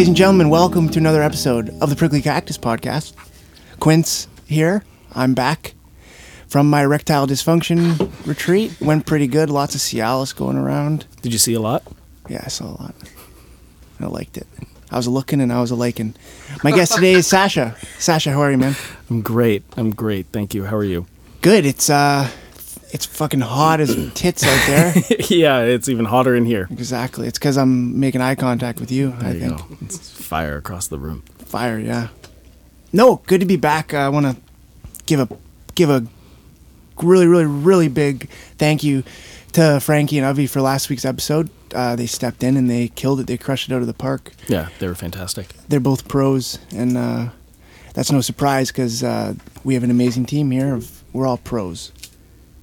Ladies and gentlemen, welcome to another episode of the Prickly Cactus Podcast. Quince here. I'm back from my erectile dysfunction retreat. Went pretty good. Lots of Cialis going around. Did you see a lot? Yeah, I saw a lot. I liked it. I was looking and I was a liking. My guest today is Sasha. Sasha, how are you, man? I'm great. I'm great. Thank you. How are you? Good. It's uh, it's fucking hot as tits out there. yeah, it's even hotter in here. exactly. It's because I'm making eye contact with you. There I you think. go. It's fire across the room. Fire, yeah. No, good to be back. Uh, I want to give a give a really, really, really big thank you to Frankie and Avi for last week's episode. Uh, they stepped in and they killed it. They crushed it out of the park. Yeah, they were fantastic. They're both pros, and uh, that's no surprise because uh, we have an amazing team here. Of, we're all pros,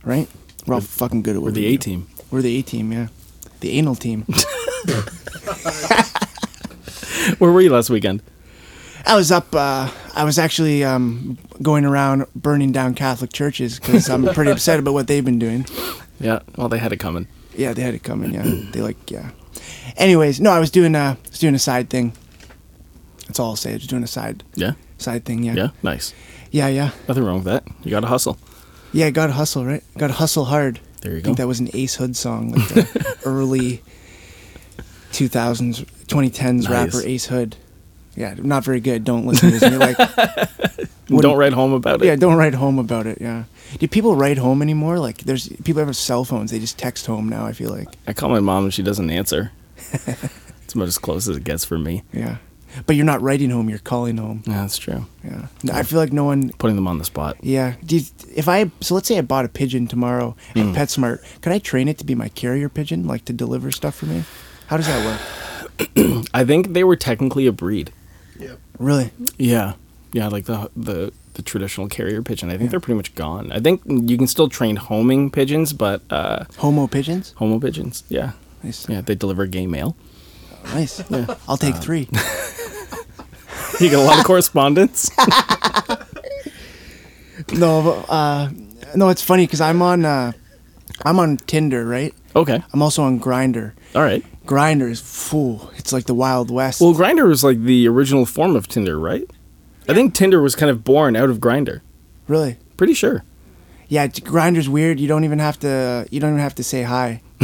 right? We're all fucking good at what We're the we A do. team. We're the A team, yeah. The anal team. Where were you last weekend? I was up. Uh, I was actually um, going around burning down Catholic churches because I'm pretty upset about what they've been doing. Yeah, well, they had it coming. Yeah, they had it coming. Yeah, they like yeah. Anyways, no, I was doing a I was doing a side thing. That's all I'll say. I was doing a side Yeah, side thing. Yeah. yeah, nice. Yeah, yeah, Nothing wrong with that. You got to hustle. Yeah. Got to hustle, right? Got to hustle hard. There you go. I think that was an Ace Hood song, like the early 2000s, 2010s Nice. rapper Ace Hood. Yeah, not very good. Don't listen to this. You're like, Don't write home about it. Yeah, don't write home about it. Yeah. Do people write home anymore? Like, there's people have cell phones. They just text home now. I feel like. I call my mom and she doesn't answer. it's about as close as it gets for me. Yeah. But you're not writing home. You're calling home. Yeah, that's true. Yeah. I feel like no one. Putting them on the spot. Yeah. Do you, if I so let's say I bought a pigeon tomorrow at Hmm. PetSmart, could I train it to be my carrier pigeon, like to deliver stuff for me? How does that work? I think they were technically a breed. Really? Yeah, yeah, like the the the traditional carrier pigeon. I think they're pretty much gone. I think you can still train homing pigeons, but uh, Homo pigeons? homo pigeons, yeah, Nice. yeah, they deliver gay mail. Nice. Yeah. I'll take three. You get a lot of correspondence. no, uh, no, it's funny because I'm on, uh, I'm on Tinder, right? Okay, I'm also on Grindr. all right. Grindr is fool. It's like the Wild West. Well, Grindr was like the original form of Tinder, right? I think Tinder was kind of born out of Grindr. really? Pretty sure. Yeah, Grindr's weird. You don't even have to. You don't even have to say hi.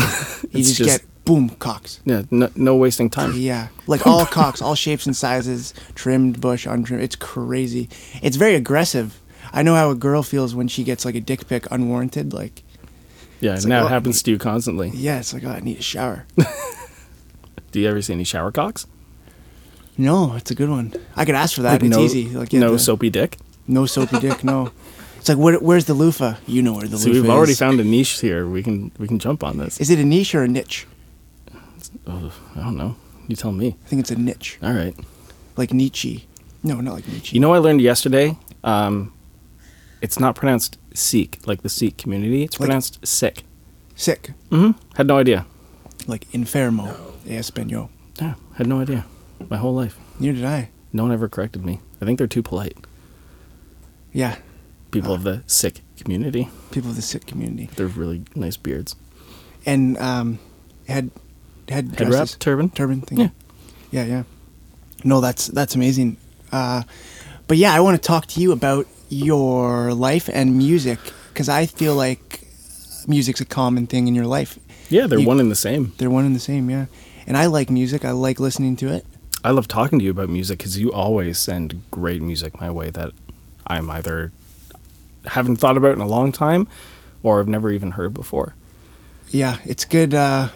You just, just- get boom cocks. Yeah, no, no wasting time. Yeah, like all cocks, all shapes and sizes, trimmed, bush, untrimmed. It's crazy. It's very aggressive. I know how a girl feels when she gets like a dick pic unwarranted. Like, Yeah, now like, that oh, happens to you constantly. yeah, it's like, oh, I need a shower. Do you ever see any shower cocks? no, it's a good one. I could ask for that. Like it's no, easy. Like, yeah, no the- soapy dick. no soapy dick. No. It's like, where, where's the loofah? You know where the So loofah is. So we've already is. found a niche here. We can we can jump on this. Is it a niche or a niche? I don't know. You tell me. I think it's a niche, All right. like Nietzsche. No, not like Nietzsche. You know, what I learned yesterday. Um, it's not pronounced Sikh like the Sikh community. It's Like- pronounced sick. sick, Mm-hmm. Had no idea. like enfermo, español. Yeah, had no idea. My whole life. Neither did I. No one ever corrected me. I think they're too polite. Yeah, People of the sick community. people of the sick community. They're really nice beards. and um, head head Head wrap, turban. turban thing. Yeah. yeah, yeah. No, that's that's amazing. Uh, but yeah, I want to talk to you about your life and music because I feel like music's a common thing in your life. Yeah, they're You- one and the same. They're one and the same, yeah. And I like music. I like listening to it. I love talking to you about music because you always send great music my way that I'm either haven't thought about in a long time or I've never even heard before. Yeah, it's good. Uh,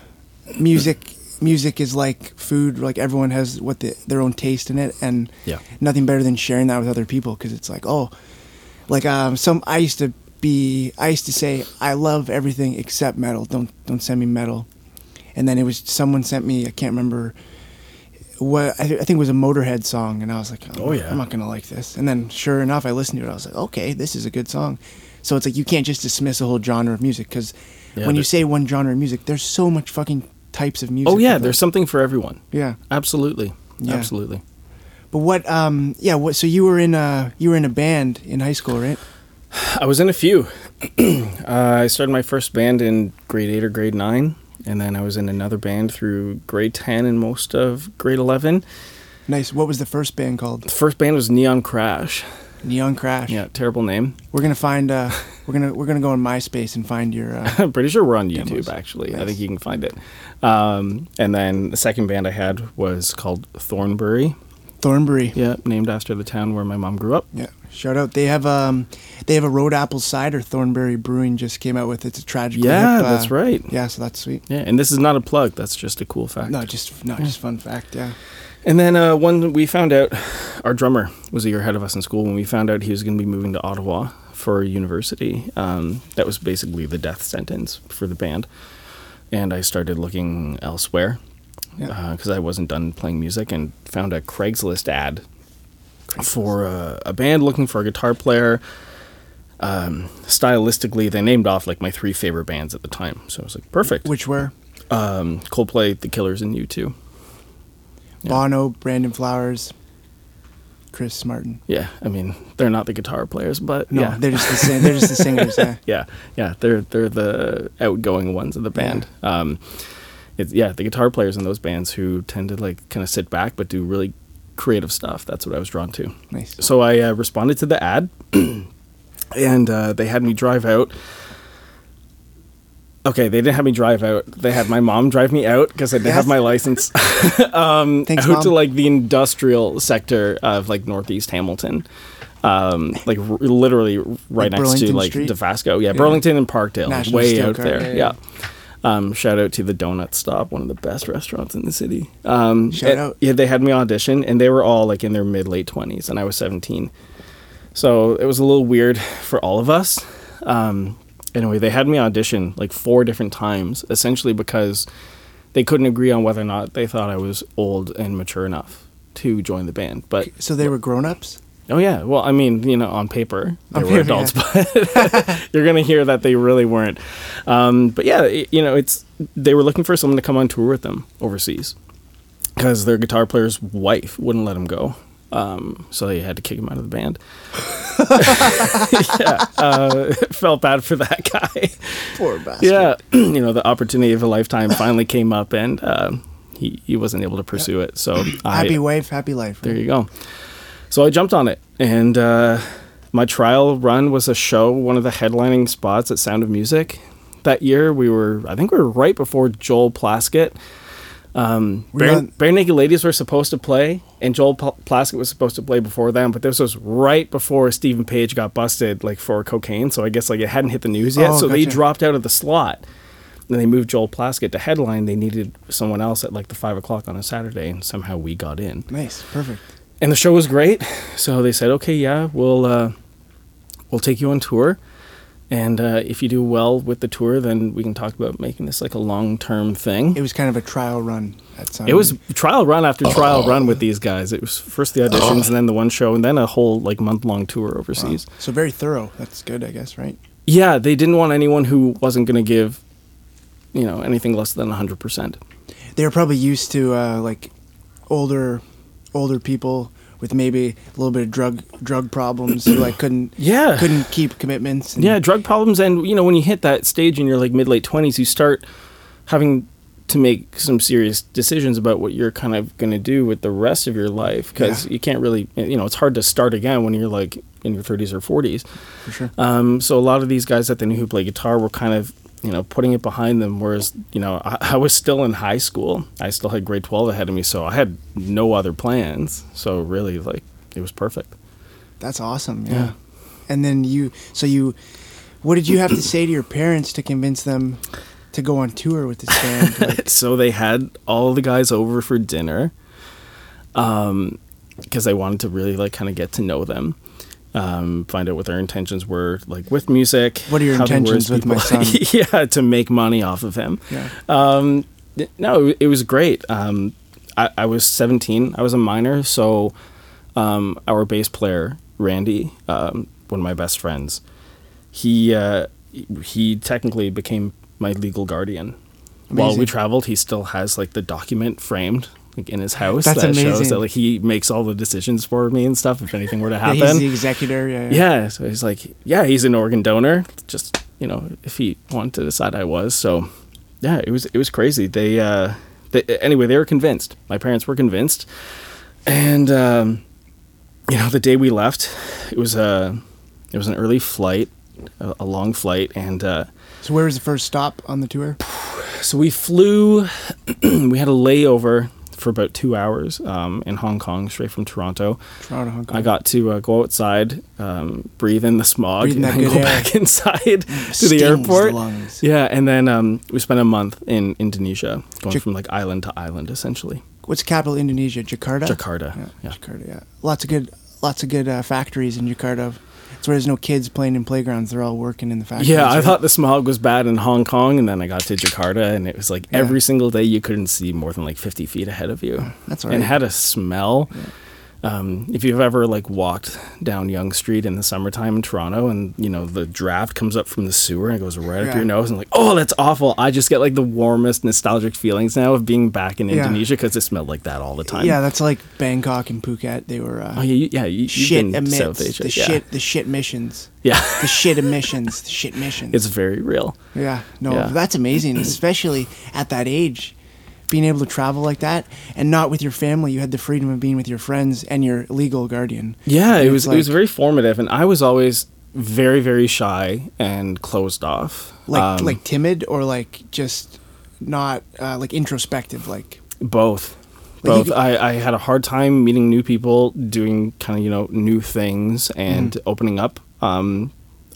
music music is like food. Like everyone has what the, their own taste in it, and Yeah. nothing better than sharing that with other people because it's like oh, like um, some I used to be. I used to say I love everything except metal. Don't don't send me metal. And then it was someone sent me. I can't remember what I, th- I think it was a Motorhead song, and I was like, Oh, yeah. I'm not gonna like this. And then sure enough, I listened to it. I was like, okay, this is a good song. So it's like you can't just dismiss a whole genre of music because Yeah, when you say one genre of music, there's so much fucking types of music. Oh yeah, there's something for everyone. yeah. Absolutely. Yeah. Absolutely. But what? Um, yeah. What? So you were in a you were in a band in high school, right? I was in a few. uh, I started my first band in grade 8 or grade 9 and then I was in another band through grade 10 and most of grade 11. Nice. What was the first band called? The first band was Neon Crash. Neon Crash. Yeah, terrible name. We're gonna find. Uh, we're gonna we're gonna go on MySpace and find your. Uh, I'm pretty sure we're on YouTube Demos. actually. I think you can find it. Um, and then the second band I had was called Thornbury. Thornbury. Yeah, named after the town where my mom grew up. Yeah. Shout out. They have um, they have a Road Apple cider. Thornbury Brewing just came out with. It's a tragic. Yeah, that's right. Yeah, so that's sweet. Yeah, and this is not a plug. That's just a cool fact. No, just no, just fun fact. Yeah. And then uh, when we found out, our drummer was a year ahead of us in school. When we found out he was going to be moving to Ottawa for university, um, that was basically the death sentence for the band. And I started looking elsewhere Yeah. because I wasn't done playing music and found a Craigslist ad for uh, a band looking for a guitar player. Um, stylistically, they named off like my three favorite bands at the time. So I was like, perfect. Which were Um, Coldplay, The Killers, and U2. Yeah. Bono, Brandon Flowers, Chris Martin. Yeah, I mean they're not the guitar players, but No, yeah, they're just the sing- they're just the singers. Yeah. yeah, yeah, they're they're the outgoing ones of the band. Um, it's yeah, the guitar players in those bands who tend to like kind of sit back but do really creative stuff. That's what I was drawn to. Nice. So I uh, responded to the ad, and uh, they had me drive out. Okay, they didn't have me drive out. They had my mom drive me out because I didn't have my license. um, Thanks, out to like the industrial sector of like Northeast Hamilton, um, like r- literally right Like next Burlington to like Street? Dofasco. Yeah, Burlington and Parkdale, National way Steel out Car, there. yeah, Yeah. Um, shout out to the Donut Stop, one of the best restaurants in the city. Um, Shout and- out. Yeah, they had me audition, and they were all like in their mid late twenties, and I was seventeen. So it was a little weird for all of us. Um, anyway, they had me audition like four different times, essentially because they couldn't agree on whether or not they thought I was old and mature enough to join the band. But So they were grown ups. oh yeah, well, I mean, you know, on paper they On were paper, adults, but you're gonna hear that they really weren't. Um, but yeah, it- you know, it's they were looking for someone to come on tour with them overseas because their guitar player's wife wouldn't let him go. Um, so they had to kick him out of the band. yeah, uh, felt bad for that guy. Poor bastard. Yeah, you know, the opportunity of a lifetime finally came up, and um, he he wasn't able to pursue it. So I, Happy wife, happy life. there you go. So I jumped on it, and uh, my trial run was a show, one of the headlining spots at Sound of Music. That year, we were, I think we were right before Joel Plaskett. Um, Bare, on- Barenaked Ladies were supposed to play, and Joel Pl- Plaskett was supposed to play before them, but this was right before Steven Page got busted, like for cocaine. So I guess like it hadn't hit the news yet. Oh, so they dropped out of the slot. Then they moved Joel Plaskett to headline. They needed someone else at like the five o'clock on a Saturday, and somehow we got in Nice. Perfect. and the show was great. So they said, okay, yeah, we'll uh, we'll take you on tour, and uh, if you do well with the tour, then we can talk about making this like a long term thing. It was kind of a trial run at some. It was trial run after trial run with these guys. It was first the auditions, and then the one show, and then a whole like month long tour overseas. so very thorough. That's good, I guess, right? Yeah, they didn't want anyone who wasn't going to give, you know, anything less than hundred percent. They were probably used to uh, like older, older people with maybe a little bit of drug drug problems who like couldn't Yeah, couldn't keep commitments. and- Yeah, drug problems, and you know when you hit that stage in your like mid late twenties, you start having to make some serious decisions about what you're kind of going to do with the rest of your life because Yeah. you can't really, you know, it's hard to start again when you're like in your 30s or 40s. for sure. Um, so a lot of these guys that they knew who play guitar were kind of, you know, putting it behind them. Whereas, you know, I, I was still in high school. I still had grade 12 ahead of me, so I had no other plans. So really, like, it was perfect. That's awesome. Yeah. Yeah. And then you, so you, what did you have to say to your parents to convince them to go on tour with this band? Like, so they had all the guys over for dinner um because they wanted to really like kind of get to know them um find out what their intentions were like with music What are your how they were intentions with my son? yeah to make money off of him. Yeah. um no it was great. Um i, I was 17 i was a minor so um our bass player randy um one of my best friends he uh he technically became my legal guardian. While we traveled he still has like the document framed like in his house That's that shows that like he makes all the decisions for me and stuff if anything were to Yeah, happen he's the executor. Yeah. yeah so he's like yeah he's an organ donor just you know if he wanted to decide i was so yeah it was it was crazy they uh they, anyway they were convinced my parents were convinced And um, you know, the day we left, it was a it was an early flight, a, a long flight, and uh, So where was the first stop on the tour? so we flew. we had a layover for about two hours um, in Hong Kong, straight from Toronto. Toronto, Hong Kong. I got to uh, go outside, um, breathe in the smog, in and then go air. back inside to the airport. lungs. Yeah, and then um, we spent a month in Indonesia, going Jac- from like island to island, essentially. What's the capital of Indonesia? Jakarta. Jakarta. Yeah, Yeah. Jakarta. Yeah. Lots of good, lots of good uh, factories in Jakarta. Where there's no kids playing in playgrounds. They're all working in the factories. Yeah, I right? thought the smog was bad in Hong Kong, and then I got to Jakarta, and it was like Yeah. every single day you couldn't see more than like 50 feet ahead of you. That's right. And it had a smell. Um, if you've ever like walked down Yonge Street in the summertime in Toronto, and you know the draft comes up from the sewer and it goes right up your nose, and like, oh, that's awful. I just get like the warmest nostalgic feelings now of being back in Yeah. Indonesia because it smelled like that all the time. Yeah, that's like Bangkok and Phuket. They were uh, Oh, yeah, you, yeah, you, shit emits South Asia. the yeah. shit the shit missions. Yeah, The shit emissions. The shit missions. it's very real. Yeah, no, Yeah. that's amazing, especially at that age. Being able to travel like that and not with your family, you had the freedom of being with your friends and your legal guardian. Yeah, it was it was very formative, and I was always very very shy and closed off. Like Um, like timid or like just not uh, like introspective. Like both. Like Both. could- I, I had a hard time meeting new people, doing kind of you know new things, and Mm-hmm. opening up. Um,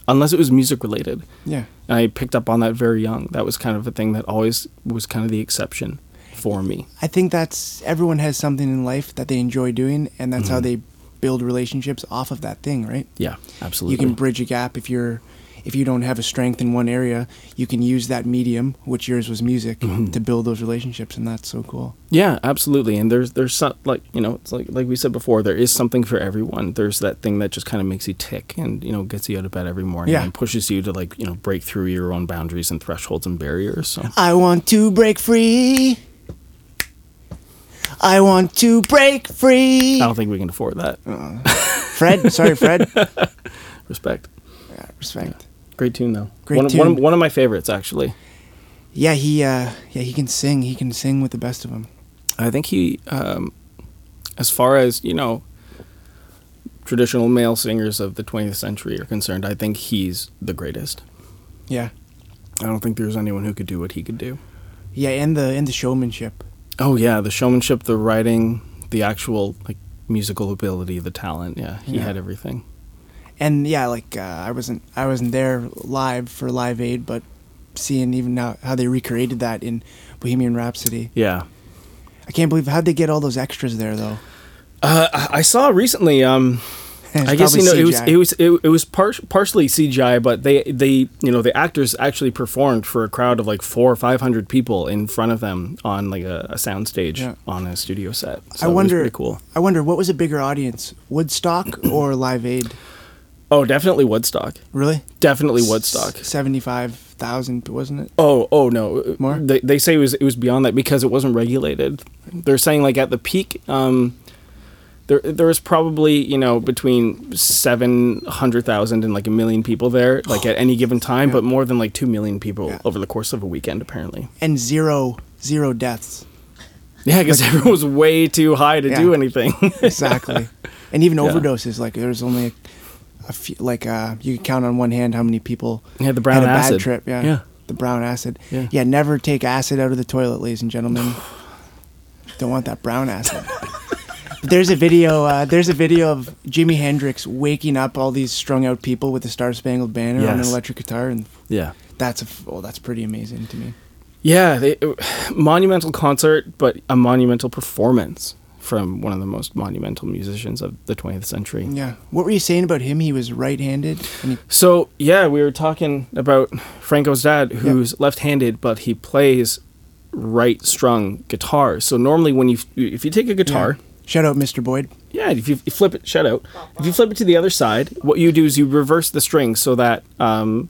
unless it was music related, yeah, and I picked up on that very young. That was kind of a thing that always was kind of the exception for me. I think that's everyone has something in life that they enjoy doing, and that's how Mm-hmm. they build relationships off of that thing, right? Yeah, absolutely. You can bridge a gap if you're if you don't have a strength in one area, you can use that medium, which yours was music, Mm-hmm. to build those relationships, and that's so cool. Yeah, absolutely. And there's there's some like you know it's like like we said before, there is something for everyone. There's that thing that just kind of makes you tick and you know gets you out of bed every morning Yeah. and pushes you to like you know break through your own boundaries and thresholds and barriers. So I want to break free. I want to break free. I don't think we can afford that. Fred, sorry, Fred. Respect. Yeah, respect. Great tune though. Great one, Of, one, tune. one of my favorites actually. Yeah, he uh, yeah he can sing. He can sing with the best of them. I think he, um, as far as you know, traditional male singers of the 20th century are concerned, I think he's the greatest. Yeah, I don't think there's anyone who could do what he could do. yeah, and the and the showmanship. Oh yeah, the showmanship, the writing, the actual like musical ability, the talent. Yeah, he Yeah. had everything. and yeah, like uh, I wasn't I wasn't there live for Live Aid, but seeing even now how they recreated that in Bohemian Rhapsody, Yeah. I can't believe how'd they get all those extras there though. Uh, I saw recently. Um, I guess you know it was it was it, it was par- partially CGI, but they they you know the actors actually performed for a crowd of like four or five hundred people in front of them on like a, a sound stage Yeah. on a studio set. So I wonder. pretty cool. I wonder what was a bigger audience, Woodstock or Live Aid? Oh, definitely Woodstock. Really? Definitely Woodstock. Seventy-five thousand, wasn't it? Oh, oh no. More? They, they say it was it was beyond that because it wasn't regulated. They're saying like at the peak, um, there there was probably you know between seven hundred thousand and like a million people there, like at any given time, Yeah. but more than like two million people Yeah. over the course of a weekend apparently. And zero, zero deaths. Yeah, because everyone was way too high to Yeah. do anything. Exactly. and even Yeah. overdoses, like there's only a, a few, like uh, you could count on one hand how many people yeah, the brown had a acid bad trip. Yeah. yeah. The brown acid. Yeah. never take acid out of the toilet, ladies and gentlemen. Don't want that brown acid. There's a video. Uh, there's a video of Jimi Hendrix waking up all these strung out people with the Star Spangled Banner on an electric guitar, and Yeah. that's a oh, that's pretty amazing to me. Yeah, they, monumental concert, but a monumental performance from one of the most monumental musicians of the 20th century. Yeah. What were you saying about him? He was right-handed. And he, So yeah, we were talking about Franco's dad, who's left-handed, but he plays right-strung guitar. So normally, when you if you take a guitar, yeah. Shout out, Mr. Boyd. yeah, if you, flip it, shut out. If you flip it to the other side, what you do is you reverse the string so that, um,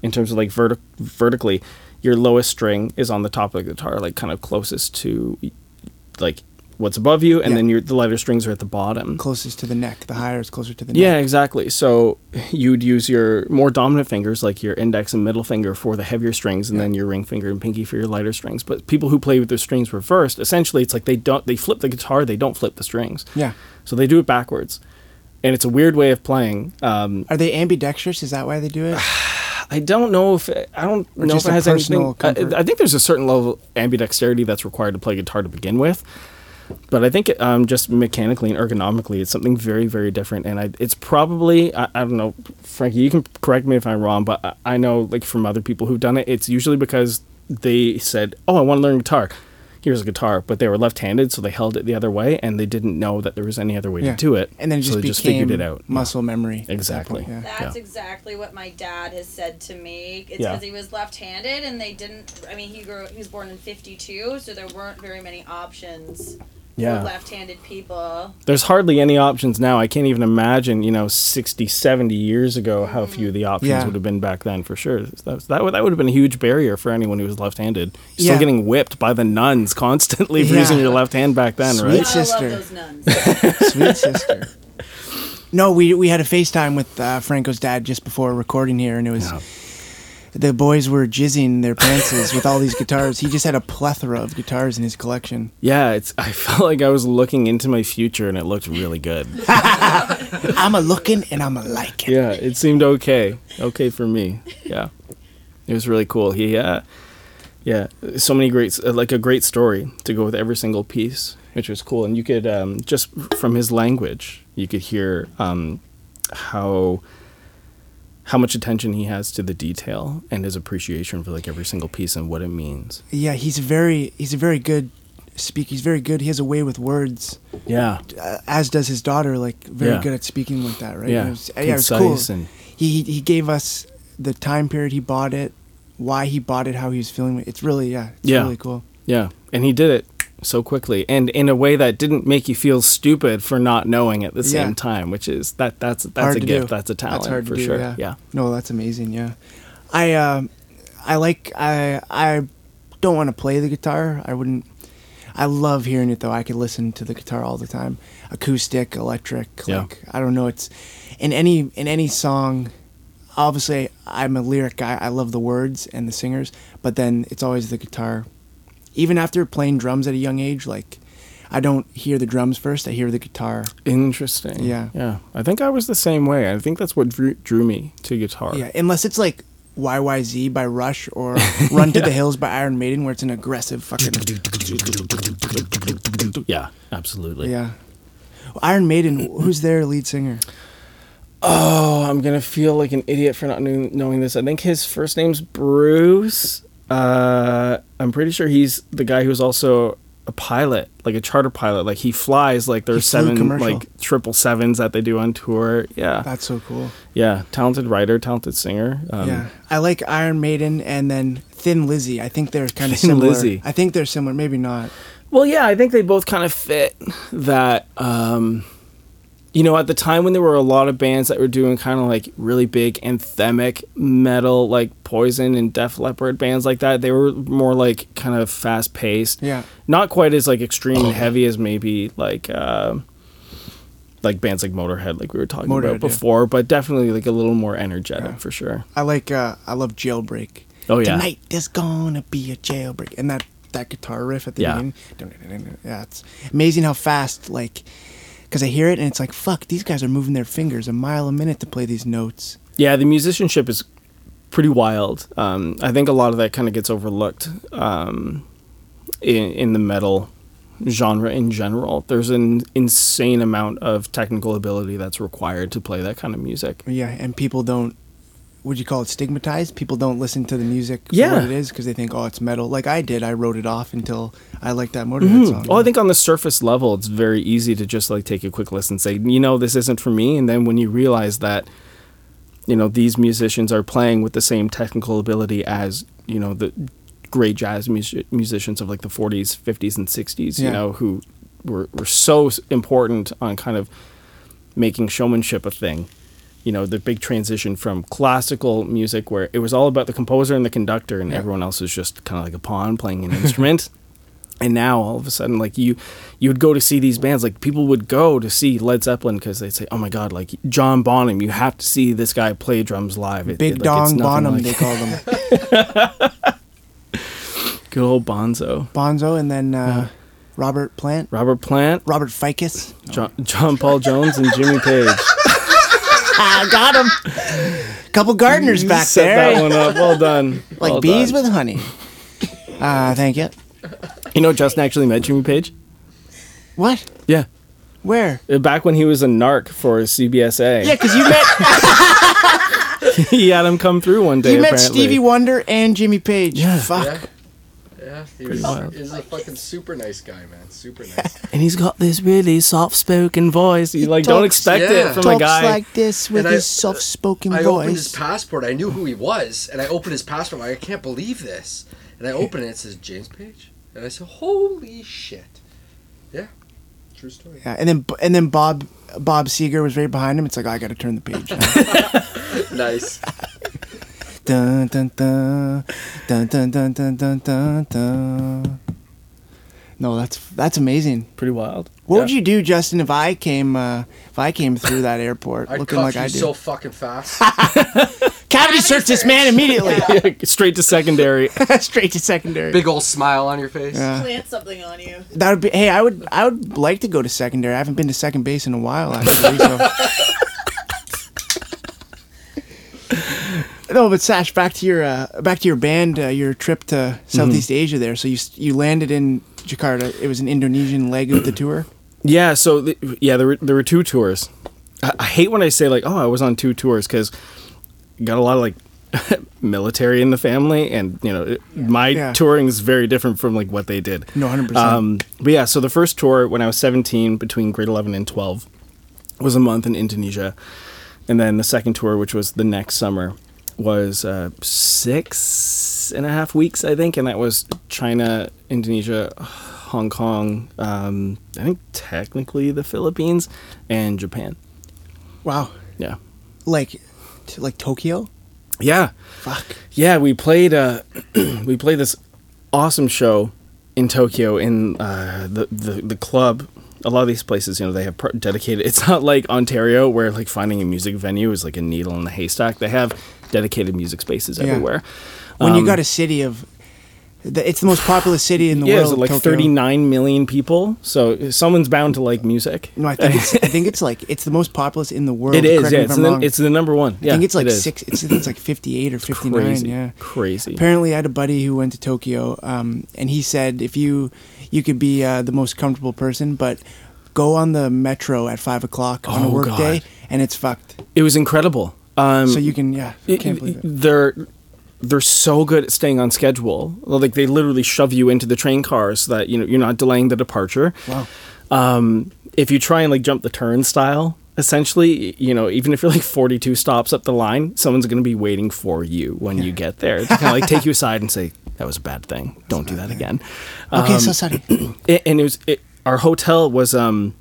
in terms of like verti- vertically, your lowest string is on the top of the guitar, like kind of closest to, like what's above you, and Yeah. then your the lighter strings are at the bottom. Closest to the neck. The higher is closer to the Yeah, neck. Yeah, exactly. So you'd use your more dominant fingers, like your index and middle finger, for the heavier strings, and then your ring finger and pinky for your lighter strings. But people who play with their strings reversed, essentially, it's like they don't they flip the guitar, they don't flip the strings. Yeah. So they do it backwards, and it's a weird way of playing. Um, Are they ambidextrous? Is that why they do it? I don't know if I don't Or know if it has anything. I, I think there's a certain level of ambidexterity that's required to play guitar to begin with. But I think um, just mechanically and ergonomically, it's something very, very different. And I, it's probably, I, I don't know, Frankie, you can correct me if I'm wrong, but I, I know, like, from other people who've done it, it's usually because they said, Oh, I want to learn guitar. Here's a guitar. But they were left handed, so they held it the other way, and they didn't know that there was any other way Yeah. to do it. And then it so just they just figured it out. muscle memory. at that Exactly. point, yeah. That's Yeah. exactly what my dad has said to me. It's Yeah. because he was left-handed, and they didn't. I mean, he grew. He was born in '52, so there weren't very many options Yeah. for left-handed people. there's hardly any options now. I can't even imagine, you know, 60, 70 years ago how few the options Yeah. would have been back then for sure. That, that, would, that would have been a huge barrier for anyone who was left-handed. Still Yeah. getting whipped by the nuns constantly for Yeah. using your left hand back then, Sweet right? I sister. love those nuns. Sweet sister. No, we we had a FaceTime with uh, Franco's dad just before recording here, and it was Yeah. The boys were jizzing their pantses with all these guitars. He just had a plethora of guitars in his collection. Yeah, it's. I felt like I was looking into my future and it looked really good. I'm a looking and I'm a liking. yeah, it seemed okay. Okay for me. Yeah. It was really cool. He, uh, yeah, so many great, uh, like a great story to go with every single piece, which was cool. And you could, um, just from his language, you could hear um, how how much attention he has to the detail and his appreciation for like every single piece and what it means. Yeah, he's very he's a very good speak. He's very good. He has a way with words, Yeah, uh, as does his daughter. Like very Yeah. good at speaking like that, right? Yeah. It was, yeah, it was cool. And- he he gave us the time period he bought it, why he bought it, how he was feeling. It's really yeah, it's Yeah. really cool. yeah, and he did it so quickly and in a way that didn't make you feel stupid for not knowing at the same Yeah. time, which is that that's that's Hard a gift, do. that's a talent That's hard for to do, sure. yeah. yeah. No, that's amazing. Yeah, I um, I like I I don't want to play the guitar. I wouldn't. I love hearing it though. I could listen to the guitar all the time, acoustic, electric. Yeah. Like I don't know. It's in any in any song. Obviously, I'm a lyric guy. I love the words and the singers, but then it's always the guitar. Even after playing drums at a young age, like I don't hear the drums first. I hear the guitar. Interesting. Yeah. Yeah. I think I was the same way. I think that's what drew, drew me to guitar. Yeah, unless it's like YYZ by Rush or Run to the Hills by Iron Maiden, where it's an aggressive fucking. Yeah, absolutely. Yeah. Iron Maiden, who's their lead singer? Oh, I'm going to feel like an idiot for not knowing this. I think his first name's Bruce. Uh, I'm pretty sure he's the guy who's also a pilot, like a charter pilot. Like he flies like there's seven commercial. like triple sevens that they do on tour. Yeah. That's so cool. yeah, talented writer, talented singer. Um, yeah, I like Iron Maiden and then Thin Lizzy. I think they're kind of Thin similar. Lizzy. I think they're similar. Maybe not. Well, yeah, I think they both kind of fit that. Um, you know, at the time when there were a lot of bands that were doing kind of like really big anthemic metal, like Poison and Def Leppard bands like that, they were more like kind of fast paced. Yeah. Not quite as like extreme and heavy as maybe like. Uh, like bands like Motorhead, like we were talking Motorhead, about yeah. before, but definitely like a little more energetic Yeah. for sure. I like. uh I love Jailbreak. Oh yeah, Tonight there's gonna be a jailbreak, and that that guitar riff at the Yeah. beginning. Yeah, it's amazing how fast like. Because I hear it and it's like, fuck, these guys are moving their fingers a mile a minute to play these notes. Yeah, the musicianship is pretty wild. Um, I think a lot of that kind of gets overlooked um, in, in the metal genre in general. There's an insane amount of technical ability that's required to play that kind of music. Yeah, and people don't. Would you call it stigmatized? People don't listen to the music for Yeah. what it is because they think, oh, it's metal. Like I did, I wrote it off until I liked that Motorhead mm-hmm. song. Well, I think on the surface level, it's very easy to just like take a quick listen and say, you know, this isn't for me. And then when you realize that, you know, these musicians are playing with the same technical ability as, you know, the great jazz music- musicians of like the 40s, 50s, and 60s, you know, who were, were so important on kind of making showmanship a thing. You know, the big transition from classical music where it was all about the composer and the conductor, and Yeah. everyone else was just kind of like a pawn playing an instrument And now all of a sudden, like you, you would go to see these bands. Like people would go to see Led Zeppelin because they'd say, "Oh my God, like John Bonham, you have to see this guy play drums live." It- Big it- like, Dong Bonham, like- they call them. Good old Bonzo, Bonzo, and then uh, Robert Plant, Robert Plant, Robert Ficus. John, John Paul Jones, and Jimmy Page. I got him. Couple gardeners back Set there, that one up. Well done. like Well bees done. with honey. Uh, thank you. You know, Justin actually met Jimmy Page. What? Yeah, Where? Uh, back when he was a narc for CBSA. Yeah, because you met he had him come through one day. you met apparently. Stevie Wonder and Jimmy Page. Yeah. Fuck. Yeah. Yeah, he was, wild. he's a fucking super nice guy, man. Super nice. and he's got this really soft-spoken voice. You He like don't expect yeah. it from Talks a guy. like this with And I- soft-spoken I opened his passport. I knew who he was, and I opened his passport. I'm like, I can't believe this. And I open it. It says James Page, and I said, "Holy shit!" Yeah, true story. Yeah, and then and then Bob Bob Seger was right behind him. It's like oh, I got to turn the page. Nice. Dun, dun, dun, dun, dun, dun, dun, dun, dun, dun. No, that's that's amazing. Pretty wild. What Yeah. would you do, Justin, if I came uh, if I came through that airport I'd looking cuff like you I do? so fucking fast. Cavity search this man immediately. Straight to secondary. Straight to secondary. Big old smile on your face. Plant something on you. That would be. Hey, I would. I would like to go to secondary. I haven't been to second base in a while, actually. So. No, but Sash, back to your uh, back to your band, uh, your trip to Southeast Asia. There, so you you landed in Jakarta. It was an Indonesian leg of the tour. Yeah, so th- yeah, there were there were two tours. I, I hate when I say like, oh, I was on two tours because got a lot of like military in the family, and you know, it, my Yeah. touring is very different from like what they did. No, 100%. Um, but yeah, so the first tour when I was seventeen, between grade eleven and twelve, was a month in Indonesia, and then the second tour, which was the next summer, was uh, six and a half weeks, I think, and that was China, Indonesia, Hong Kong, um, I think technically the Philippines, and Japan. Wow, Yeah, like t- like Tokyo. yeah, Fuck. yeah. We played uh, we played this awesome show in Tokyo in uh, the, the the club. A lot of these places, you know, they have dedicated. It's not like Ontario where like finding a music venue is like a needle in the haystack. They have dedicated music spaces Yeah. everywhere. When you Um, got a city of, it's the most populous city in the yeah, world. it's like Tokyo. 39 million people. So someone's bound to like music. No, I think it's, I think it's like it's the most populous in the world. It is. Yeah, it's the, it's the number one. Yeah, I think it's like it six. It's, it's like fifty-eight or fifty-nine. Crazy. Yeah. Crazy. Apparently, I had a buddy who went to Tokyo, um, and he said if you you could be uh, the most comfortable person, but go on the metro at five o'clock on a Oh, work God. day, and it's fucked. It was incredible. Um, so you can yeah, can't believe it. they're they're so good at staying on schedule. Like they literally shove you into the train cars so that you know you're not delaying the departure. Wow. Um, if you try and like jump the turnstile, essentially, you know, even if you're like 42 stops up the line, someone's going to be waiting for you when you get there to kind of like take you aside and say that was a bad thing. Don't do that again. Okay, Um, so sorry. and it was it, our hotel was um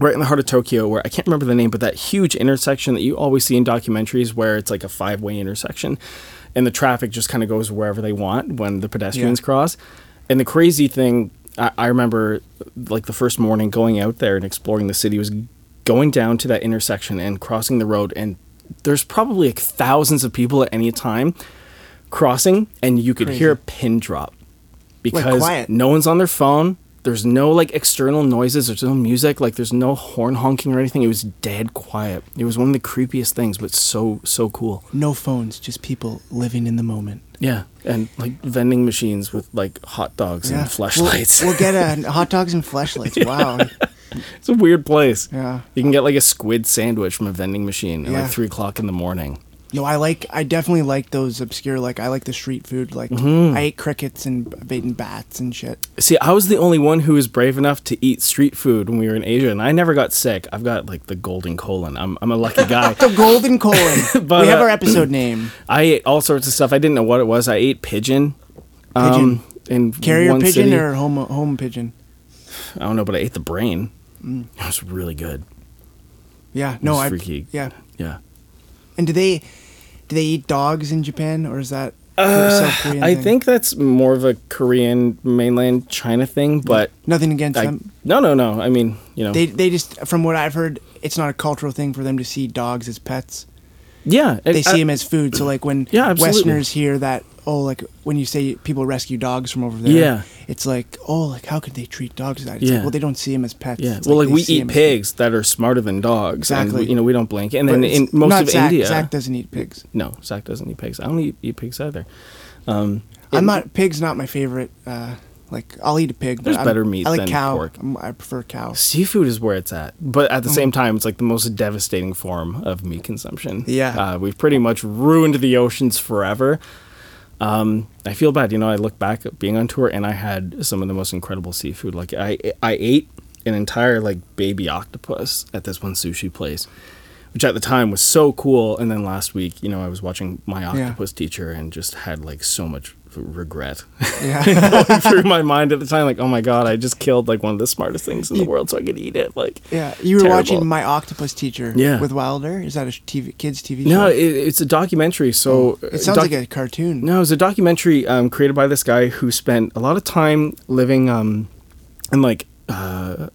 right in the heart of Tokyo where I can't remember the name but that huge intersection that you always see in documentaries where it's like a five-way intersection and the traffic just kind of goes wherever they want when the pedestrians Yeah. cross and the crazy thing I, I remember like the first morning going out there and exploring the city was going down to that intersection and crossing the road and there's probably like thousands of people at any time crossing and you could Crazy. hear a pin drop because no one's on their phone. There's no like external noises. There's no music. Like there's no horn honking or anything. It was dead quiet. It was one of the creepiest things, but so so cool. No phones, just people living in the moment. Yeah, and like vending machines with like hot dogs Yeah, and flashlights. We'll, we'll get a hot dogs and flashlights. Wow. it's a weird place. Yeah. you can get like a squid sandwich from a vending machine at Yeah. like three o'clock in the morning. No, I like. I definitely like those obscure. Like I like the street food. Like Mm-hmm. I ate crickets and I've bats and shit. See, I was the only one who was brave enough to eat street food when we were in Asia, and I never got sick. I've got like the golden colon. I'm I'm a lucky guy. The golden colon. But, we have uh, our episode name. I ate all sorts of stuff. I didn't know what it was. I ate pigeon. Pigeon. Um, in Carrier pigeon city. or home home pigeon. I don't know, but I ate the brain. Mm. It was really good. Yeah. No, I. freaky. Yeah. Yeah. And do they do they eat dogs in Japan or is that uh, Korean I think that's more of a Korean mainland China thing, but nothing against I, them. no, no, no. I mean, you know, They they just from what I've heard, it's not a cultural thing for them to see dogs as pets. yeah, They I- see them as food. So like when Yeah, absolutely. Westerners hear that, oh, like when you say people rescue dogs from over there, Yeah. it's like, oh, like how could they treat dogs like that? It's Yeah. like, well, they don't see them as pets. Yeah, It's well, like, they we eat pigs that are smarter than dogs, Exactly. we, you know we don't blink. And But then in most of Zach, India, Zach doesn't eat pigs. no, Zach doesn't eat pigs. I don't eat, eat pigs either. Um, I'm it- not pigs. Not my favorite. Uh, like I'll eat a pig. but There's I'm- better meat I like than cow. pork. I'm- I prefer cow. Seafood is where it's at, but at the Mm. same time, it's like the most devastating form of meat consumption. Yeah. uh, we've pretty much ruined the oceans forever. Um, I feel bad, you know. I look back at being on tour, and I had some of the most incredible seafood. Like I, I ate an entire like baby octopus at this one sushi place, which at the time was so cool. And then last week, you know, I was watching my Yeah. octopus teacher and just had like so much regret Yeah, going through my mind at the time. Like, oh my god, I just killed like one of the smartest things in the world, so I could eat it. Like, yeah. You were Terrible. watching My Octopus Teacher. Yeah. With Wilder. Is that a TV kids TV no, it, it's a documentary. So it sounds doc- like a cartoon. No, it's a documentary um, created by this guy who spent a lot of time living um, in like uh,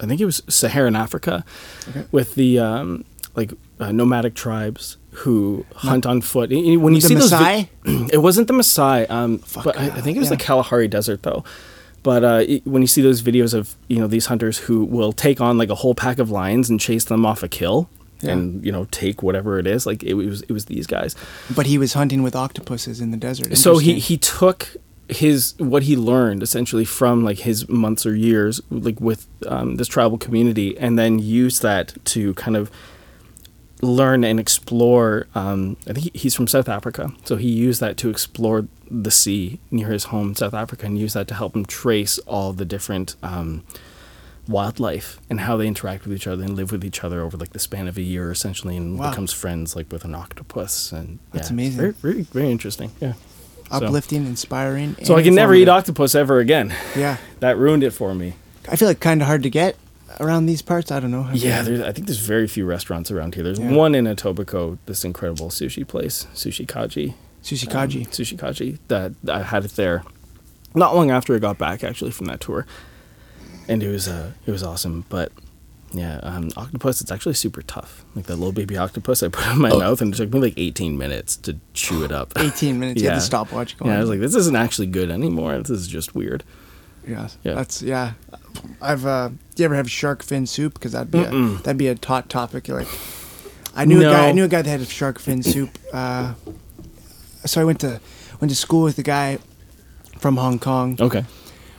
I think it was Saharan Africa Okay. with the um, like uh, nomadic tribes who hunt on foot. When you The see those, Maasai? it wasn't the Maasai, um, Fuck, but I, I think it was the. Kalahari Desert though. But uh, it- when you see those videos of you know these hunters who will take on like a whole pack of lions and chase them off a kill. Yeah. And you know, take whatever it is. Like it was, it was these guys. But he was hunting with octopuses in the desert. So he he took his what he learned essentially from like his months or years like with um, this tribal community, and then used that to kind of learn and explore. Um, I think he's from South Africa, so he used that to explore the sea near his home in South Africa, and used that to help him trace all the different. Um, wildlife and how they interact with each other and live with each other over like the span of a year essentially and Wow. becomes friends like with an octopus and That's yeah, amazing. very, very very interesting yeah so- uplifting, inspiring. so I can never eat octopus ever again. Yeah, That ruined it for me. I feel like kind of hard to get around these parts. I don't know. Have Yeah, you- there's, I think there's very few restaurants around here. There's Yeah. one in Etobicoke, this incredible sushi place, Sushi Kaji. sushi Um, kaji. sushi Kaji. That I had it there, not long after I got back actually from that tour, and it was uh, it was awesome. But yeah, um, octopus. It's actually super tough. Like that little baby octopus, I put in my Oh. mouth, and it took me like 18 minutes to chew it up. 18 minutes. You Yeah. had the stopwatch going. Yeah, I was like, this isn't actually good anymore. This is just weird. yeah, Yeah. That's yeah. I've. uh Do you ever have shark fin soup? Because that'd be a, that'd be a hot topic. Like, I knew a guy. I knew a guy that had shark fin soup. Uh, so I went to went to school with a guy from Hong Kong. Okay.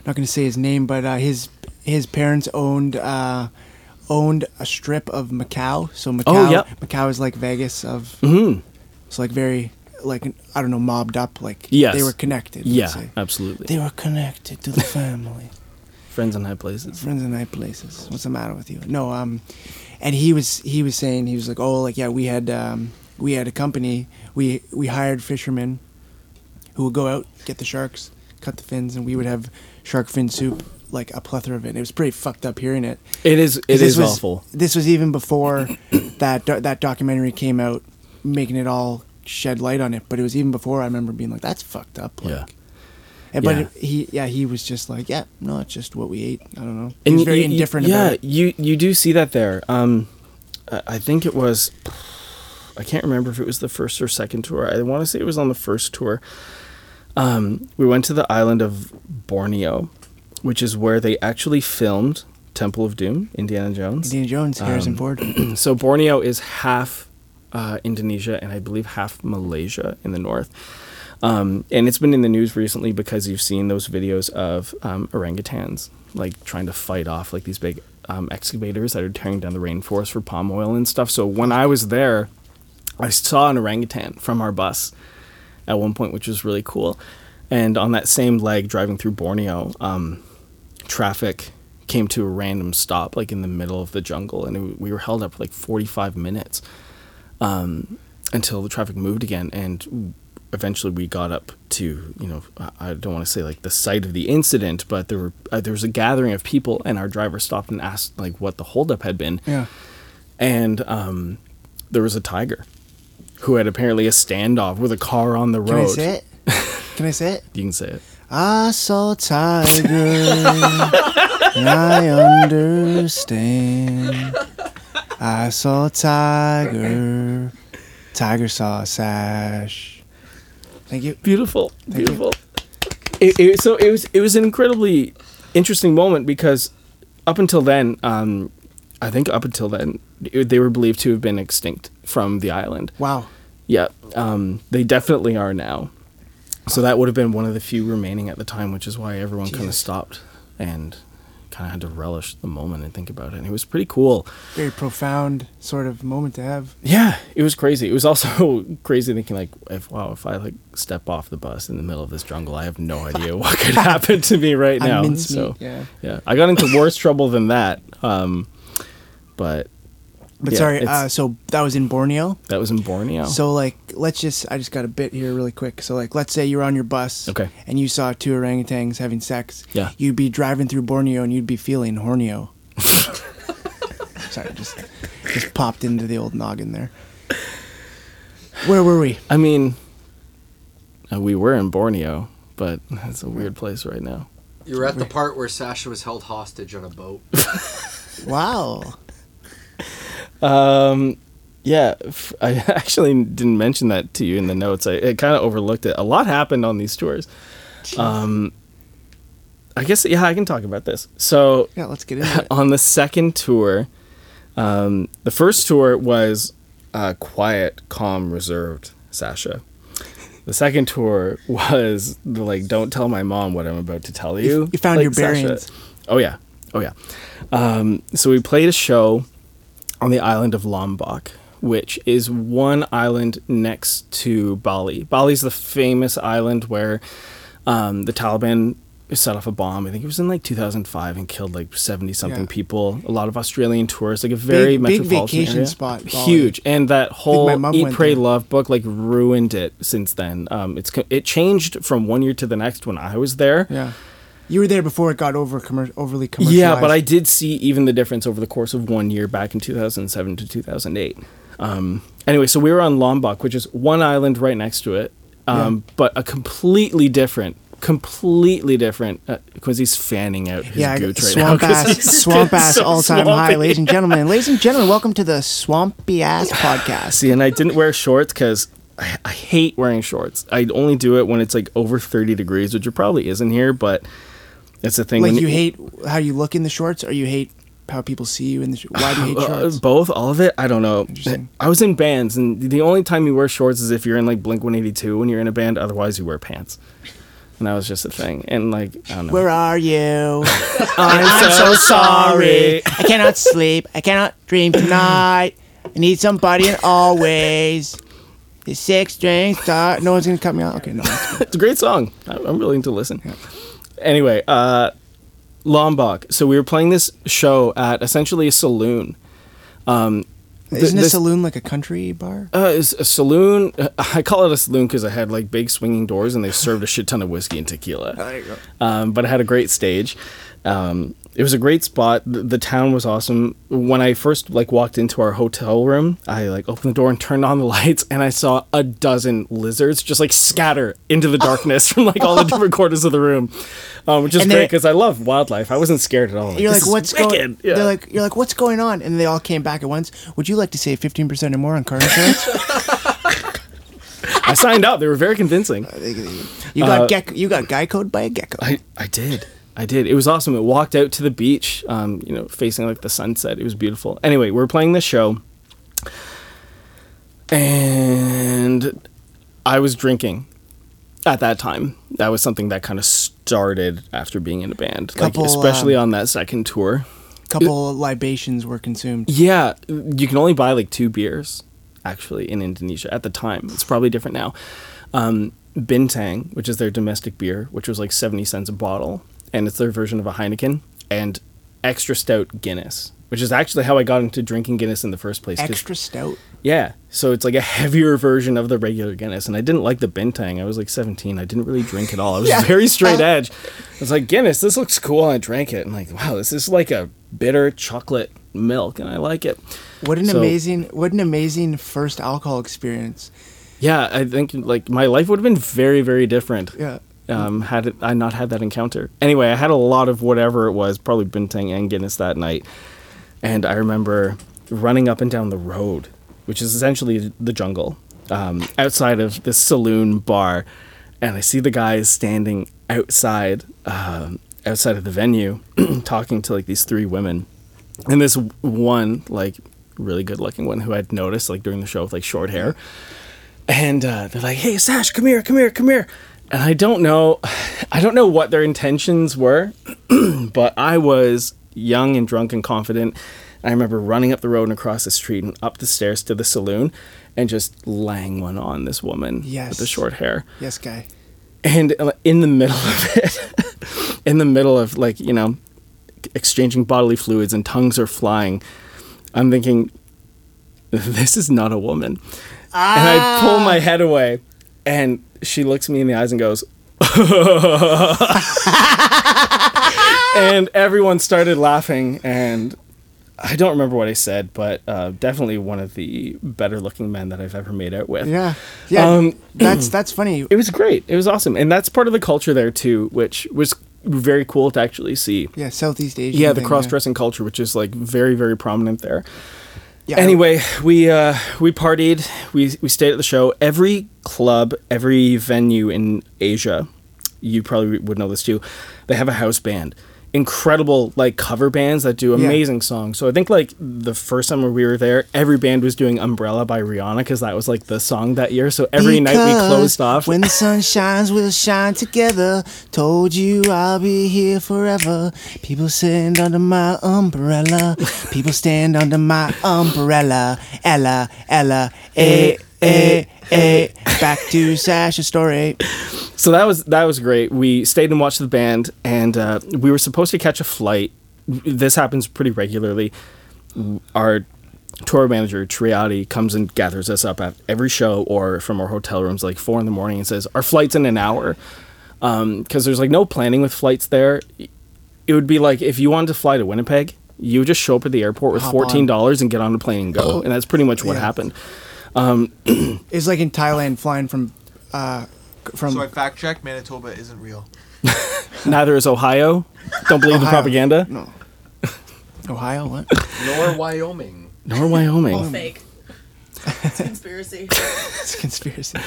not going to say his name, but uh, his his parents owned uh, owned a strip of Macau. So Macau, Oh, yep. Macau is like Vegas of. Mm-hmm. It's like very like I don't know mobbed up. Like Yes. they were connected. Yeah, absolutely. they were connected to the family. Friends in high places. Friends in high places. What's the matter with you? No, um, and he was he was saying he was like, oh, like yeah, we had um, we had a company. We we hired fishermen who would go out get the sharks, cut the fins, and we would have shark fin soup, like a plethora of it. It was pretty fucked up hearing it. It is. It is was, awful. This was even before that do- that documentary came out, making it all shed light on it. But it was even before I remember being like, "That's fucked up." Like, Yeah. And, but Yeah. he, yeah, he was just like, "Yeah, no, it's just what we ate." I don't know. He And you- very you- indifferent Yeah, about it. you you do see that there. Um, I I think it was. I can't remember if it was the first or second tour. I want to say it was on the first tour. Um, we went to the island of Borneo, which is where they actually filmed Temple of Doom, Indiana Jones. Indiana Jones, Harrison Um, Ford. so Borneo is half uh, Indonesia and I believe half Malaysia in the north. Um, and it's been in the news recently because you've seen those videos of um, orangutans like trying to fight off like these big um, excavators that are tearing down the rainforest for palm oil and stuff. So when I was there, I saw an orangutan from our bus at one point, which was really cool. And on that same leg driving through Borneo, um, traffic came to a random stop, like in the middle of the jungle, and it, we were held up for like 45 minutes um, until the traffic moved again. And eventually we got up to, you know, I- don't want to say like the site of the incident, but there were uh, there was a gathering of people, and our driver stopped and asked like what the holdup had been yeah. and um, there was a tiger who had apparently a standoff with a car on the road. Can I say it? Can I say it? You can say it. I saw a tiger, I understand. I saw a tiger, tiger saw a sash. Thank you. Beautiful, you. beautiful. It, it, so it was it was an incredibly interesting moment because up until then, um, I think up until then, it- they were believed to have been extinct from the island. Wow. Yeah, um, they definitely are now. So that would have been one of the few remaining at the time, which is why everyone kind of stopped and kind of had to relish the moment and think about it. And it was pretty cool. Very profound sort of moment to have. Yeah, it was crazy. It was also crazy thinking like, if wow, if I like step off the bus in the middle of this jungle, I have no idea what could happen to me right now. So yeah. yeah, I got into worse trouble than that. Um, but But Yeah, sorry, uh, so that was in Borneo. that was in Borneo. So like, let's just I just got a bit here really quick. So like, let's say you're on your bus, Okay. and you saw two orangutans having sex. Yeah. You'd be driving through Borneo and you'd be feeling hornio. sorry, just just popped into the old noggin there. Where were we? I mean, uh, we were in Borneo, but it's a weird place right now. You were at the part where Sasha was held hostage on a boat. Wow. Um, yeah, f- I actually didn't mention that to you in the notes. I, I kind of overlooked it. A lot happened on these tours. Um, I guess yeah, I can talk about this. So Yeah, let's get into it. on the second tour, um, the first tour was uh, quiet, calm, reserved. Sasha. The second tour was the like, don't tell my mom what I'm about to tell you. you found like your Sasha. bearings. Oh yeah, oh yeah. Um, so we played a show on the island of Lombok, which is one island next to Bali. Bali's the famous island where um, the Taliban set off a bomb. I think it was in like 2005 and killed like 70 something Yeah. people. A lot of Australian tourists, like a very Big- big metropolitan vacation area. spot, Bali. Huge, and that whole Eat, Pray, there. Love book like ruined it since then. Um, it's it changed from one year to the next when I was there. Yeah. You were there before it got over commer- overly commercialized. Yeah, but I did see even the difference over the course of one year back in 2007 to 2008. Um, anyway, so we were on Lombok, which is one island right next to it, um, but a completely different, completely different. Uh, Quincy's fanning out his Yeah, gooch right swamp now. ass, swamp ass, so all time high, ladies and gentlemen. Ladies and gentlemen, welcome to the Swampy Ass Podcast. See, and I didn't wear shorts because I, I hate wearing shorts. I only do it when it's like over 30 degrees, which it probably isn't here, but it's the thing. like when you hate how you look in the shorts, or you hate how people see you in the. Sh- Why do you hate Uh, shorts? both, all of it. I don't know. I was in bands, and the only time you wear shorts is if you're in like Blink 182 when you're in a band. Otherwise, you wear pants, and that was just a thing. And like, I don't know. Where are you? I'm, so sorry. I cannot sleep. I cannot dream tonight. I need somebody and always. The six string star. No one's gonna cut me out. Okay, no. It's a great song. I'm willing to listen. Anyway, uh, Lombok. So we were playing this show at essentially a saloon. Um, th- Isn't a saloon like a country bar? Uh, it's a saloon. I call it a saloon because I had like big swinging doors and they served a shit ton of whiskey and tequila. There you go. Um, but it had a great stage. Um, it was a great spot. The, the town was awesome. When I first like walked into our hotel room, I like opened the door and turned on the lights, and I saw a dozen lizards just like scatter into the darkness from like all the different corners of the room, um, which is And great because I love wildlife. I wasn't scared at all. You're like, what's going? Yeah. They're like, you're like, what's going on? And they all came back at once. Would you like to save fifteen percent or more on car insurance? I signed up. They were very convincing. you got Uh, gecko. You got geckoed by a gecko. I, I did. I did. It was awesome. It walked out to the beach, um, you know, facing like the sunset. It was beautiful. Anyway, we are playing this show, and I was drinking at that time. That was something that kind of started after being in a band, Couple, like especially um, on that second tour. A couple libations were consumed. Yeah, you can only buy like two beers actually in Indonesia at the time. It's probably different now. Um, Bintang, which is their domestic beer, which was like 70 cents a bottle, and it's their version of a Heineken, and extra stout Guinness, which is actually how I got into drinking Guinness in the first place. Extra stout. yeah, so it's like a heavier version of the regular Guinness, and I didn't like the Bintang. I was like 17. I didn't really drink at all. I was Yeah. very straight oh. edge. I was like Guinness, this looks cool, and I drank it. And like, wow, this is like a bitter chocolate milk, and I like it. What an So- amazing, what an amazing first alcohol experience. Yeah, I think like my life would have been very, very different. Yeah. Um, had I not had that encounter. Anyway, I had a lot of whatever it was, probably Bintang and Guinness that night, and I remember running up and down the road, which is essentially the jungle, um, outside of this saloon bar, and I see the guys standing outside, um, outside of the venue, talking to like these three women, and this one like really good looking one who I'd noticed like during the show with like short hair. And uh, they're like, "Hey, Sash, come here, come here, come here." And I don't know, I don't know what their intentions were, but I was young and drunk and confident. I remember running up the road and across the street and up the stairs to the saloon, and just laying one on this woman Yes. with the short hair Yes, guy. and uh, in the middle of it in the middle of like you know exchanging bodily fluids and tongues are flying i'm thinking this is not a woman and i pull my head away and she looks me in the eyes and goes and everyone started laughing and i don't remember what i said but uh, definitely one of the better looking men that i've ever made out with Yeah, yeah. Um, that's that's funny. it was great. It was awesome, and that's part of the culture there too, which was very cool to actually see. Yeah, Southeast Asia. Yeah, the cross dressing culture, which is like very very prominent there. Yeah. Anyway, we uh, we partied. We we stayed at the show. Every club, every venue in Asia, you probably would know this too. They have a house band. Incredible like cover bands that do Yeah. amazing songs. So I think like the first summer we were there, every band was doing "Umbrella" by Rihanna because that was like the song that year. So every night we closed off. When the sun shines, we'll shine together. Told you I'll be here forever. People stand under my umbrella. People stand under my umbrella. Ella, Ella, eh, eh, eh. Back to Sasha's story. So that was that was great. We stayed and watched the band, and uh, we were supposed to catch a flight. This happens pretty regularly. Our tour manager Triati comes and gathers us up at every show or from our hotel rooms like four in the morning and says our flight's in an hour because there's like no planning with flights there. It would be like if you wanted to fly to Winnipeg, you would just show up at the airport with Hop fourteen dollars and get on a plane and go, and that's pretty much what Yeah. happened. It's like in Thailand flying from, uh, from. So I fact check Manitoba isn't real. Neither is Ohio. Don't believe the Ohio. propaganda. No. Ohio, what? Nor Wyoming. Nor Wyoming. All fake. It's conspiracy. It's a conspiracy.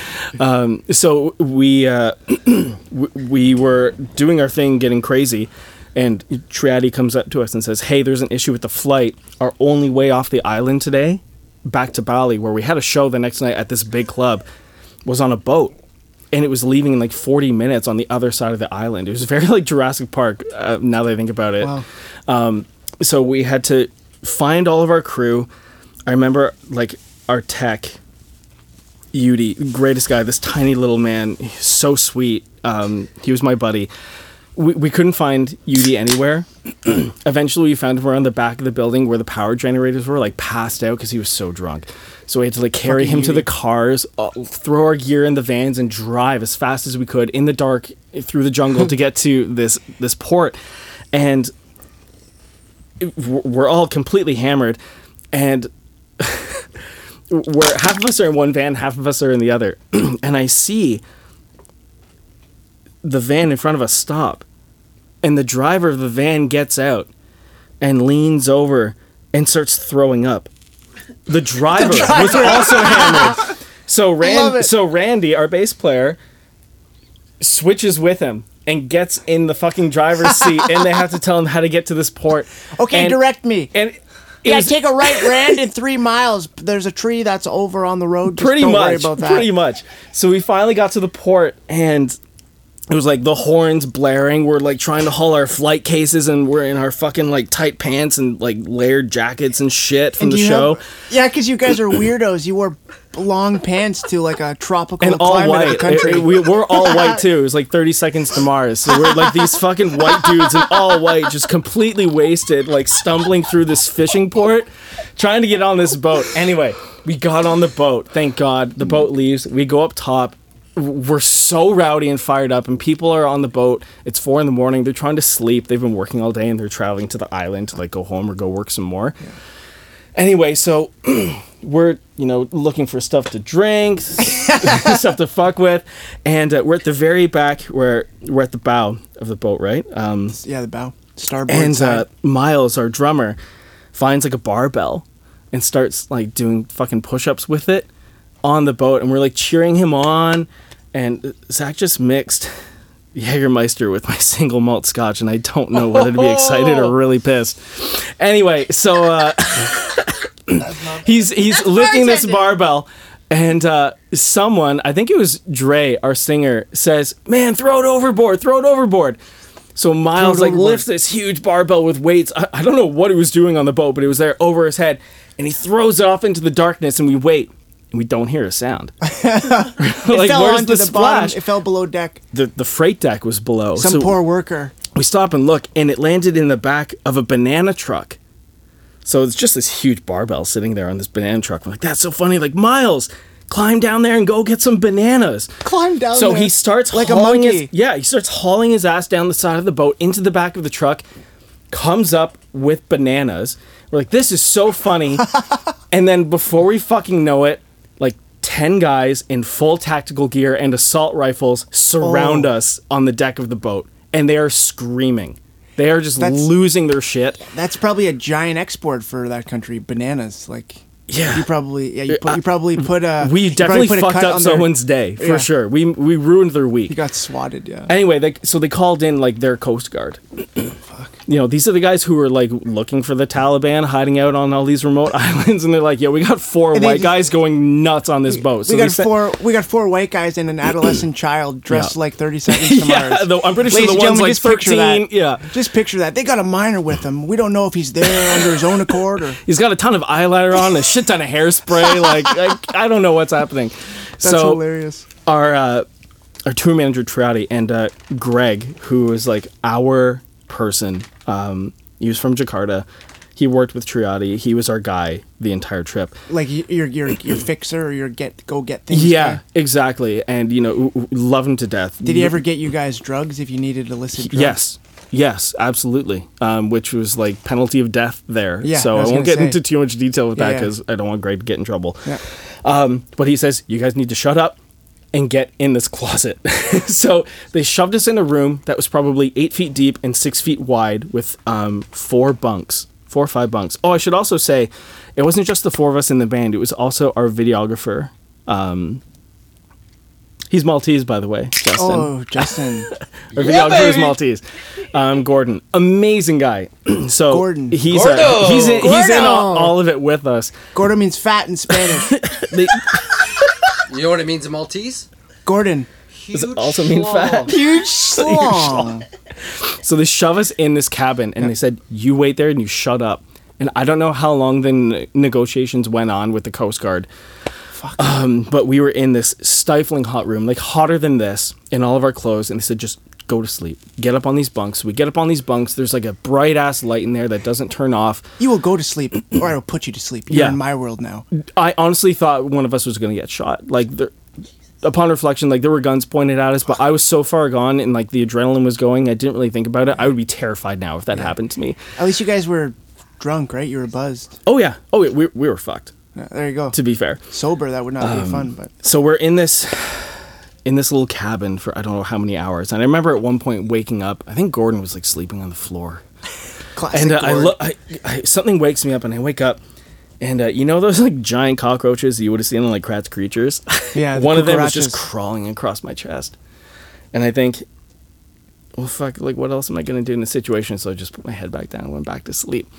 so we uh, we were doing our thing, getting crazy, and Triadi comes up to us and says, "Hey, there's an issue with the flight. Our only way off the island today, back to Bali, where we had a show the next night at this big club, was on a boat." And it was leaving in like 40 minutes on the other side of the island. It was very like Jurassic Park. Uh, now that I think about it, Wow. so we had to find all of our crew. I remember like our tech, Yudi, greatest guy, this tiny little man, so sweet. Um, he was my buddy. We, we couldn't find Yudi anywhere. Eventually, we found him around the back of the building where the power generators were, like passed out because he was so drunk. So we had to like carry Fucking him to the cars, uh, throw our gear in the vans, and drive as fast as we could in the dark through the jungle to get to this this port. And we're we're all completely hammered, and we're half of us are in one van, half of us are in the other, and I see the van in front of us stop, and the driver of the van gets out and leans over and starts throwing up. The driver, was also hammered. So Rand, so Randy, our bass player, switches with him and gets in the fucking driver's seat, and they have to tell him how to get to this port. Okay, And- direct me. And Yeah, was- take a right, Rand, in three miles. There's a tree that's over on the road. Just pretty much worry about that. pretty much so we finally got to the port and it was like the horns blaring. We're like trying to haul our flight cases, and we're in our fucking like tight pants and like layered jackets and shit from And the show. have- yeah, because you guys are weirdos. You wore long pants to like a tropical and all climate of white. the country. It- it- we, we're all white too. It was like 30 seconds to Mars. So we're like these fucking white dudes in all white, just completely wasted, like stumbling through this fishing port, trying to get on this boat. Anyway, we got on the boat. Thank God. The boat leaves. We go up top. We're so rowdy and fired up, and people are on the boat. It's four in the morning. They're trying to sleep. They've been working all day, and they're traveling to the island to like go home or go work some more. Anyway, so we're you know looking for stuff to drink, stuff to fuck with, and uh, we're at the very back where we're at the bow of the boat, right? Um, yeah, the bow, starboard and side. uh, Miles, our drummer, finds like a barbell and starts like doing fucking push-ups with it on the boat, and we're like cheering him on. And Zach just mixed Jägermeister with my single malt scotch, and I don't know whether to be excited or really pissed. Anyway, so uh, he's he's lifting this bartending. barbell. And uh, someone, I think it was Dre, our singer, says, "Man, throw it overboard! Throw it overboard!" So Miles like overboard. lifts this huge barbell with weights. I, I don't know what he was doing on the boat, but it was there over his head, and he throws it off into the darkness, and we wait, and we don't hear a sound. like, it fell where's onto the, the, bottom. splash? It fell below deck. the the freight deck was below. Some so poor worker. we stop and look, and it landed in the back of a banana truck. So it's just this huge barbell sitting there on this banana truck. We're like, that's so funny. Like Miles, climb down there and go get some bananas. Climb down So there he starts like a monkey. His, yeah, he starts hauling his ass down the side of the boat into the back of the truck. Comes up with bananas. We're like, this is so funny. and then before we fucking know it, like ten guys in full tactical gear and assault rifles surround Oh. us on the deck of the boat, and they are screaming. They are just That's- losing their shit. That's probably a giant export for that country. Bananas, like Yeah. you probably yeah you, put, you probably uh, put a We definitely probably put a fucked up their- someone's day for Yeah. sure. We we ruined their week. He got swatted. Yeah. Anyway, they, so they called in like their coast guard. You know, these are the guys who are like looking for the Taliban, hiding out on all these remote islands, and they're like, "Yeah, we got four And white guys going nuts on this boat." So we got sent- four. We got four white guys and an adolescent child dressed Yeah. like thirty seconds to Yeah, Mars. I'm pretty sure Ladies the one's like just picture 13. that. Yeah, Just picture that. They got a minor with them. We don't know if he's there under his own accord or. he's got a ton of eyeliner on, a shit ton of hairspray. like, I, I don't know what's happening. That's so hilarious. our uh, our tour manager Trouty and uh, Greg, who is like our person. Um, he was from Jakarta. He worked with Triati. He was our guy the entire trip. Like your your your fixer or your get go get things. Yeah, guy. exactly. And you know, w- w- love him to death. Did he ever get you guys drugs if you needed illicit drugs? Yes. Yes, absolutely. Um, which was like penalty of death there. Yeah, so I, I won't get say. into too much detail with Yeah, that yeah. because I don't want Greg to get in trouble. Yeah. Um, but he says, you guys need to shut up and get in this closet. so they shoved us in a room that was probably eight feet deep and six feet wide with um, four bunks, four or five bunks. Oh, I should also say, it wasn't just the four of us in the band, it was also our videographer. Um, he's Maltese, by the way, Justin. Oh, Justin. Our Yeah, videographer is. Maltese. Um, Gordon, amazing guy. so Gordon. he's Gordo. uh, he's in, he's in all, all of it with us. Gordo means fat in Spanish. They, You know what it means in Maltese? Gordon. does it also mean fat? Huge slong. So they shove us in this cabin and they said, "You wait there and you shut up." And I don't know how long the ne- negotiations went on with the Coast Guard. Um, but we were in this stifling hot room, like hotter than this, in all of our clothes, and they said, "Just go to sleep. Get up on these bunks." We get up on these bunks. There's like a bright ass light in there that doesn't turn off. You will go to sleep, or I will put you to sleep. You're Yeah. in my world now. I honestly thought one of us was going to get shot. Like, there, upon reflection, like there were guns pointed at us, but I was so far gone and like the adrenaline was going, I didn't really think about it. I would be terrified now if that happened to me. At least you guys were drunk, right? You were buzzed. Oh yeah, oh yeah, we we were fucked. Yeah, there you go. To be fair, Sober, that would not Um, be fun, but so we're in this in this little cabin for I don't know how many hours, and I remember at one point waking up. I think Gordon was like sleeping on the floor. classic. and uh, I look, I, I, something wakes me up, and I wake up, and uh, you know those like giant cockroaches you would have seen in like Kratts' Creatures. Yeah, one of them was just crawling across my chest, and I think, well, fuck, like what else am I gonna do in this situation? So I just put my head back down and went back to sleep.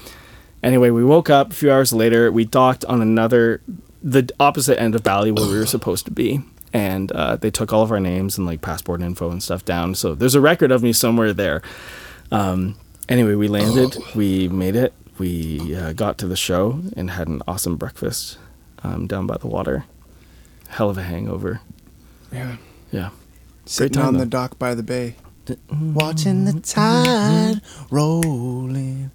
Anyway, we woke up a few hours later. We docked on another, the opposite end of Bali where we were supposed to be, and uh, they took all of our names and like passport info and stuff down. So there's a record of me somewhere there. Um, anyway, we landed, we made it, we uh, got to the show and had an awesome breakfast um, down by the water. Hell of a hangover. Yeah. Yeah. Sitting time, on the dock by the bay, watching the tide rolling.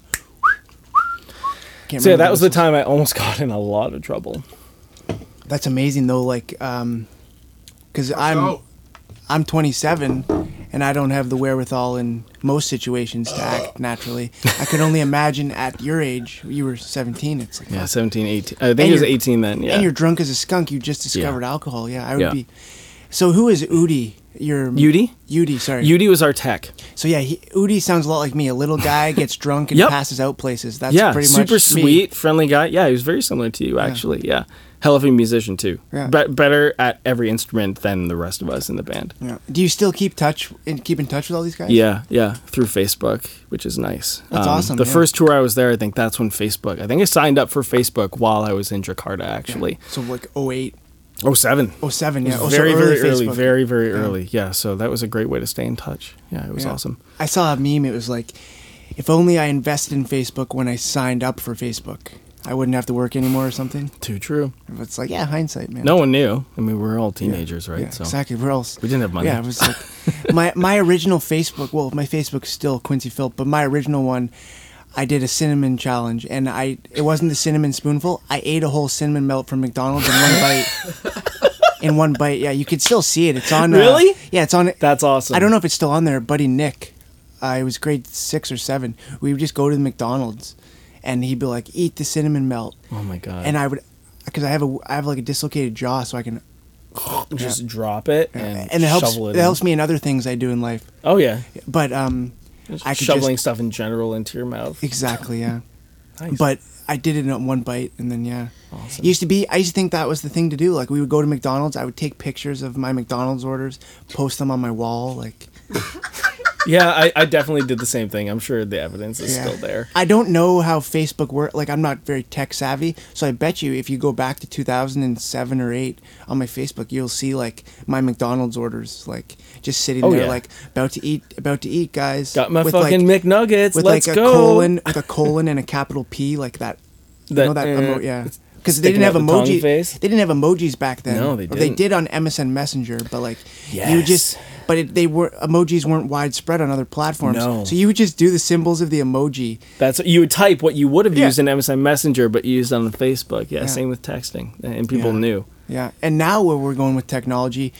Can't So yeah, that was the time I almost got in a lot of trouble. That's amazing though. Like, um, because I'm So, I'm 27 and I don't have the wherewithal in most situations to act naturally. I could only imagine at your age, you were 17. It's like, Yeah, 17, 18. I think And it was you're- 18 then. Yeah. and you're drunk as a skunk. You just discovered alcohol. Yeah, I would Yeah. be. So who is Udi? Your Udi? Udi, sorry. Udi was our tech. So yeah, he, Udi sounds a lot like me. A little guy gets drunk and Yep. passes out places. That's yeah, pretty super much sweet, friendly guy. Yeah, he was very similar to you actually. Yeah, hell of a musician too. Yeah. Be- better at every instrument than the rest of us in the band. Yeah. Do you still keep touch and keep in touch with all these guys? Yeah, yeah, through Facebook, which is nice. Um, That's awesome, The yeah. first tour I was there, I think that's when Facebook. I think I signed up for Facebook while I was in Jakarta actually. So like 08, Oh seven. 07, It yeah. was Oh, so very, very early, Facebook. very, very early. Yeah, so that was a great way to stay in touch. Yeah, it was Yeah. awesome. I saw a meme. It was like, if only I invested in Facebook when I signed up for Facebook, I wouldn't have to work anymore or something. Too true. It's like, yeah, hindsight, man. No one knew. I mean, we were all Yeah. teenagers, right? Yeah, so exactly. Where else? we didn't have money. Yeah, it was like my my original Facebook. Well, my Facebook's still Quincy Philp, but my original one, I did a cinnamon challenge, and I it wasn't the cinnamon spoonful. I ate a whole cinnamon melt from McDonald's in one bite. in one bite, yeah, you could still see it. It's on. uh, Really? yeah, it's on. It. That's awesome. I don't know if it's still on there. Buddy Nick, uh, it was grade six or seven. We would just go to the McDonald's, and he'd be like, "Eat the cinnamon melt," Oh my god. and I would, because I have a I have like a dislocated jaw, so I can. just drop it and, And, it helps. shovel It, it. helps me in other things I do in life. Oh yeah, But um, Just I could shoveling just stuff in general into your mouth. exactly yeah. Nice. But I did it in one bite, and then yeah. Awesome. It used to be. I used to think that was the thing to do. Like we would go to McDonald's. I would take pictures of my McDonald's orders, post them on my wall. Like yeah, I, I definitely did the same thing. I'm sure the evidence is Yeah. still there. I don't know how Facebook works. Like I'm not very tech savvy, so I bet you if you go back to 2007 or eight on my Facebook, you'll see like my McDonald's orders, like just sitting Oh, there, yeah. like about to eat, about to eat, guys. Got my with, fucking like, McNuggets. with Let's like a go. colon, with a colon and a capital P, like that. You That, know that uh, emo- yeah. Because they didn't have emoji. They didn't have emojis back then. No, they Or They did on MSN Messenger, but like you just. But it, they were emojis weren't widespread on other platforms. No. So you would just do the symbols of the emoji. That's you would type what you would have Yeah. used in MSN Messenger, but used on Facebook. Yeah, Yeah. same with texting, and people Yeah. knew. Yeah, and now where we're going with technology,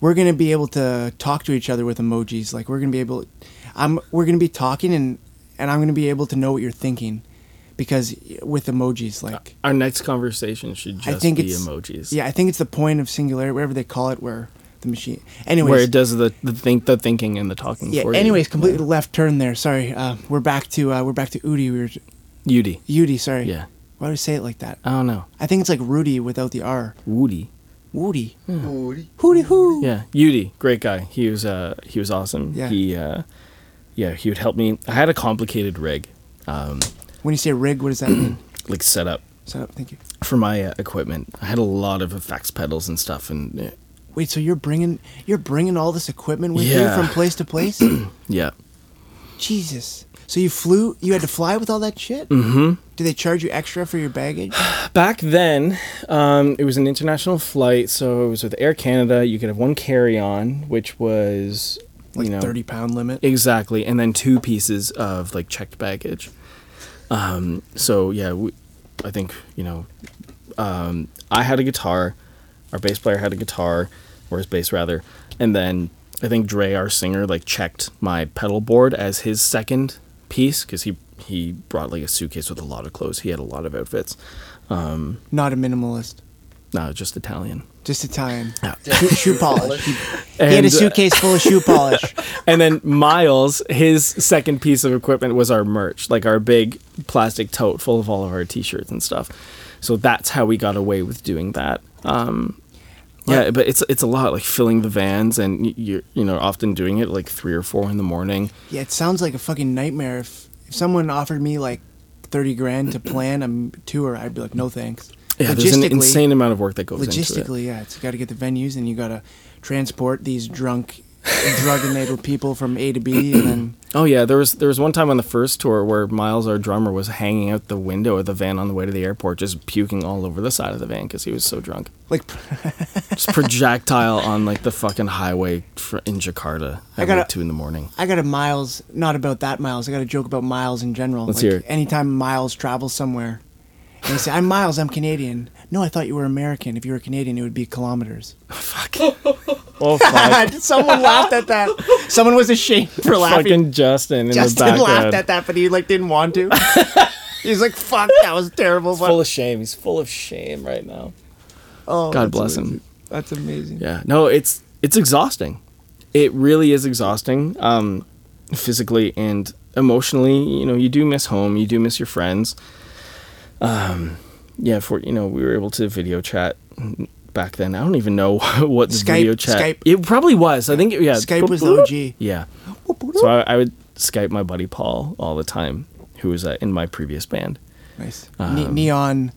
we're gonna be able to talk to each other with emojis. Like we're gonna be able, I'm we're gonna be talking and and I'm gonna be able to know what you're thinking, because with emojis, uh, like Our next conversation should just I think be it's emojis. Yeah, I think it's the point of singularity, whatever they call it, where the machine. Anyways, where it does the the think the thinking and the talking. yeah. for you. Anyways, completely left turn there. Sorry. Uh, we're back to uh, we're back to Udi. We were Udi. Udi. Sorry. Yeah. Why do we say it like that? I don't know. I think it's like Rudy without the R. Woody. Woody. Woody. Hooty hoo. Yeah, Udi, great guy. He was uh he was awesome. Yeah. He uh yeah, he would help me. I had a complicated rig, um, When you say rig, what does that mean? like set up Set up. Thank you. for my uh, equipment. I had a lot of effects pedals and stuff, and uh, Wait, so you're bringing you're bringing all this equipment with Yeah. you from place to place? yeah. Jesus. So you flew? You had to fly with all that shit? Mm-hmm. Do they charge you extra for your baggage? Back then, um, it was an international flight, so it was with Air Canada. You could have one carry-on, which was Like you know thirty pound limit. exactly, and then two pieces of like checked baggage. Um, so yeah, we, I think you know, um, I had a guitar, our bass player had a guitar, or his bass rather, and then I think Dre, our singer, like checked my pedal board as his second piece because he he brought like a suitcase with a lot of clothes. He had a lot of outfits. Not a minimalist, No, just Italian. just Italian. Yeah. Shoe, shoe polish. He, he had a uh, suitcase full of shoe polish. And then Miles, his second piece of equipment was our merch, like our big plastic tote full of all of our t-shirts and stuff. So that's how we got away with doing that. Um, yeah, but it's it's a lot like filling the vans and you're you know often doing it like three or four in the morning. Yeah, it sounds like a fucking nightmare. If if someone offered me like thirty grand to plan a tour, I'd be like, no thanks. Yeah, there's an insane amount of work that goes into it. Logistically, yeah, it's got to get the venues, and you got to transport these drunk, drug-enabled people from A to B, and then Oh yeah, there was there was one time on the first tour where Miles, our drummer, was hanging out the window of the van on the way to the airport, just puking all over the side of the van because he was so drunk. like Just projectile on like the fucking highway in Jakarta I at gotta- like two in the morning. I got a Miles, not about that Miles. I got a joke about Miles in general. Let's like, hear it. Anytime Miles travels somewhere, and he say, "I'm Miles. I'm Canadian." No, I thought you were American. If you were Canadian, it would be kilometers. Fuck. oh fuck. Someone laughed at that. Someone was ashamed for laughing. Fucking Justin in Justin the background. laughed at that, but he like didn't want to. He's like, "Fuck, that was terrible." He's full of shame. He's full of shame right now. oh, God bless amazing. him. That's amazing. Yeah. No, it's it's exhausting. It really is exhausting, um, physically and emotionally. You know, you do miss home. You do miss your friends. Um, yeah. For you know, we were able to video chat back then. I don't even know what the Skype- video chat. Skype. It probably was. I think. It, yeah. Skype was the OG. Yeah. So I, I would Skype my buddy Paul all the time, who was uh, in my previous band, Nice. Um, Ne- neon,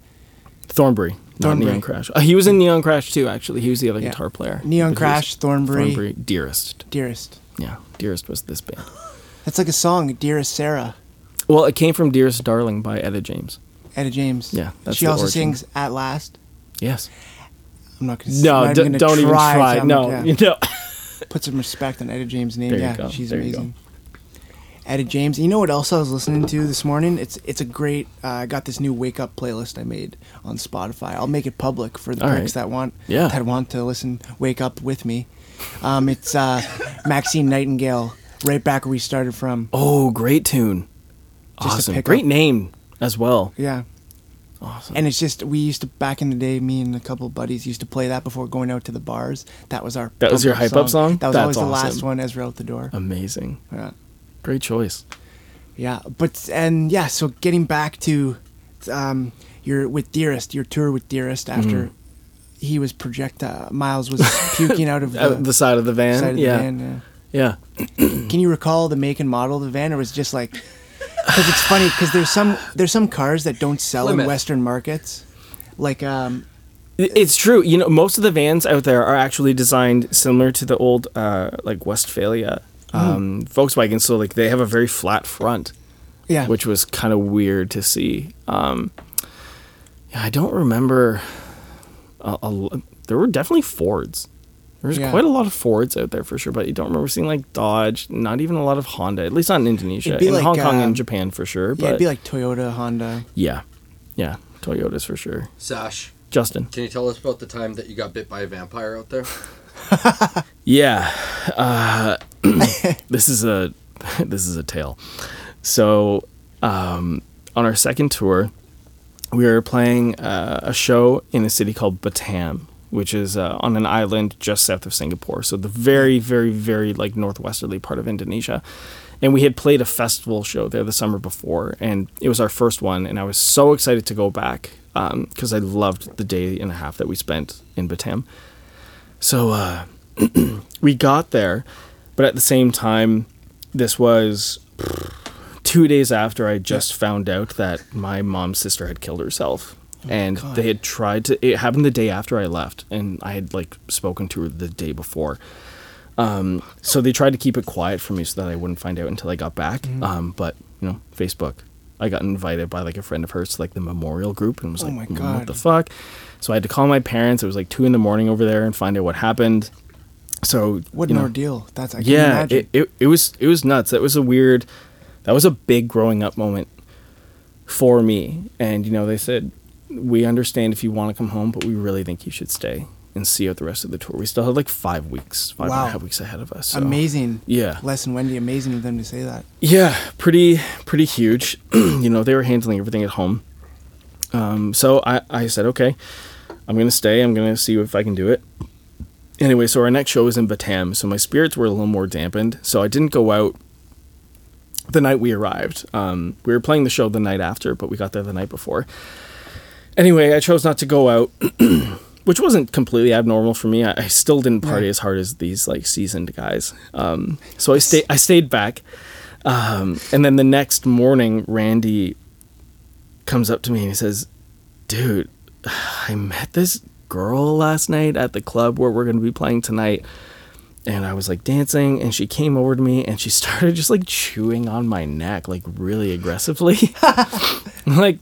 Thornbury. Not Thornbury. Neon Crash. Uh, he was in Neon Crash too. Actually, he was the other Yeah. guitar player. neon crash, Thornbury, Thornbury, Dearest. dearest. Yeah, Dearest was this band. That's like a song, dearest Sarah. Well, it came from Dearest Darling by Etta James. Etta James. Yeah, that's she the also origin. sings "At Last." Yes. I'm not gonna. No, I'm d- gonna don't even try. No, yeah. you know. Put some respect on Etta James' name. There yeah, she's there amazing. Etta James. You know what else I was listening to this morning? It's it's a great. Uh, I got this new wake up playlist I made on Spotify. I'll make it public for the All right. that want Yeah. that want to listen. Wake up with me. Um, it's uh, Maxine Nightingale. Right back where we started from. Oh, great tune. Just awesome. Great name as well. Yeah. Awesome. And it's just we used to back in the day. Me and a couple of buddies used to play that before going out to the bars. That was our. That was your hype-up song? That was That's always the last awesome. one. Ezra out the door. Amazing. Yeah. Great choice. Yeah, but and yeah, so getting back to um, your with Dearest, your tour with Dearest after Mm-hmm. he was projectile, Miles was puking out of the, Uh, the side of the van. side of the yeah. van. Yeah. Yeah. Can you recall the make and model of the van, or was it just like? Because it's funny because there's some there's some cars that don't sell in Western markets, like um, It's true. You know, most of the vans out there are actually designed similar to the old, uh, like Westfalia um, Volkswagen. So, like, they have a very flat front, yeah, which was kind of weird to see. Um, yeah, I don't remember. A, a there were definitely Fords. There's Yeah. quite a lot of Fords out there for sure, but you don't remember seeing like Dodge. Not even a lot of Honda. At least not in Indonesia. It'd in like, Hong Kong um, and Japan for sure. yeah, it'd be like Toyota, Honda. yeah, yeah, Toyotas for sure. Sash, Justin. can you tell us about the time that you got bit by a vampire out there? Yeah, uh, this is a this is a tale. So, um, on our second tour, we were playing uh, a show in a city called Batam, which is uh, on an island just south of Singapore. So the very, very, very like northwesterly part of Indonesia. And we had played a festival show there the summer before, and it was our first one. And I was so excited to go back because I loved the day and a half that we spent in Batam. So uh, we got there, but at the same time, this was two days after I just found out that my mom's sister had killed herself. And God. they had tried to. It happened the day after I left, and I had like spoken to her the day before. Um, so they tried to keep it quiet for me so that I wouldn't find out until I got back. Mm-hmm. Um, but you know, Facebook. I got invited by like a friend of hers to like the memorial group and was Oh like, "Mm, "What the fuck?" So I had to call my parents. It was like two in the morning over there and find out what happened. So What an know, ordeal! That's I can yeah, imagine. it, it it was it was nuts. That was a weird, that was a big growing up moment for me. And you know, they said we understand if you want to come home, but we really think you should stay and see out the rest of the tour. We still have like five weeks, five and a half weeks ahead of us. so- amazing. Yeah, Les and Wendy, amazing of them to say that. yeah, pretty pretty huge. you know, they were handling everything at home. Um, so I, I said, okay, I'm gonna stay. I'm gonna see if I can do it. Anyway, so our next show was in Batam, so my spirits were a little more dampened. So I didn't go out the night we arrived. Um, we were playing the show the night after, but we got there the night before. Anyway, I chose not to go out, which wasn't completely abnormal for me. I, I still didn't party Right. as hard as these like seasoned guys. Um, so I stayed. I stayed back. Um, and then the next morning, Randy comes up to me and he says, "Dude, I met this girl last night at the club where we're going to be playing tonight. And I was like dancing, and she came over to me and she started just like chewing on my neck, like really aggressively. Like,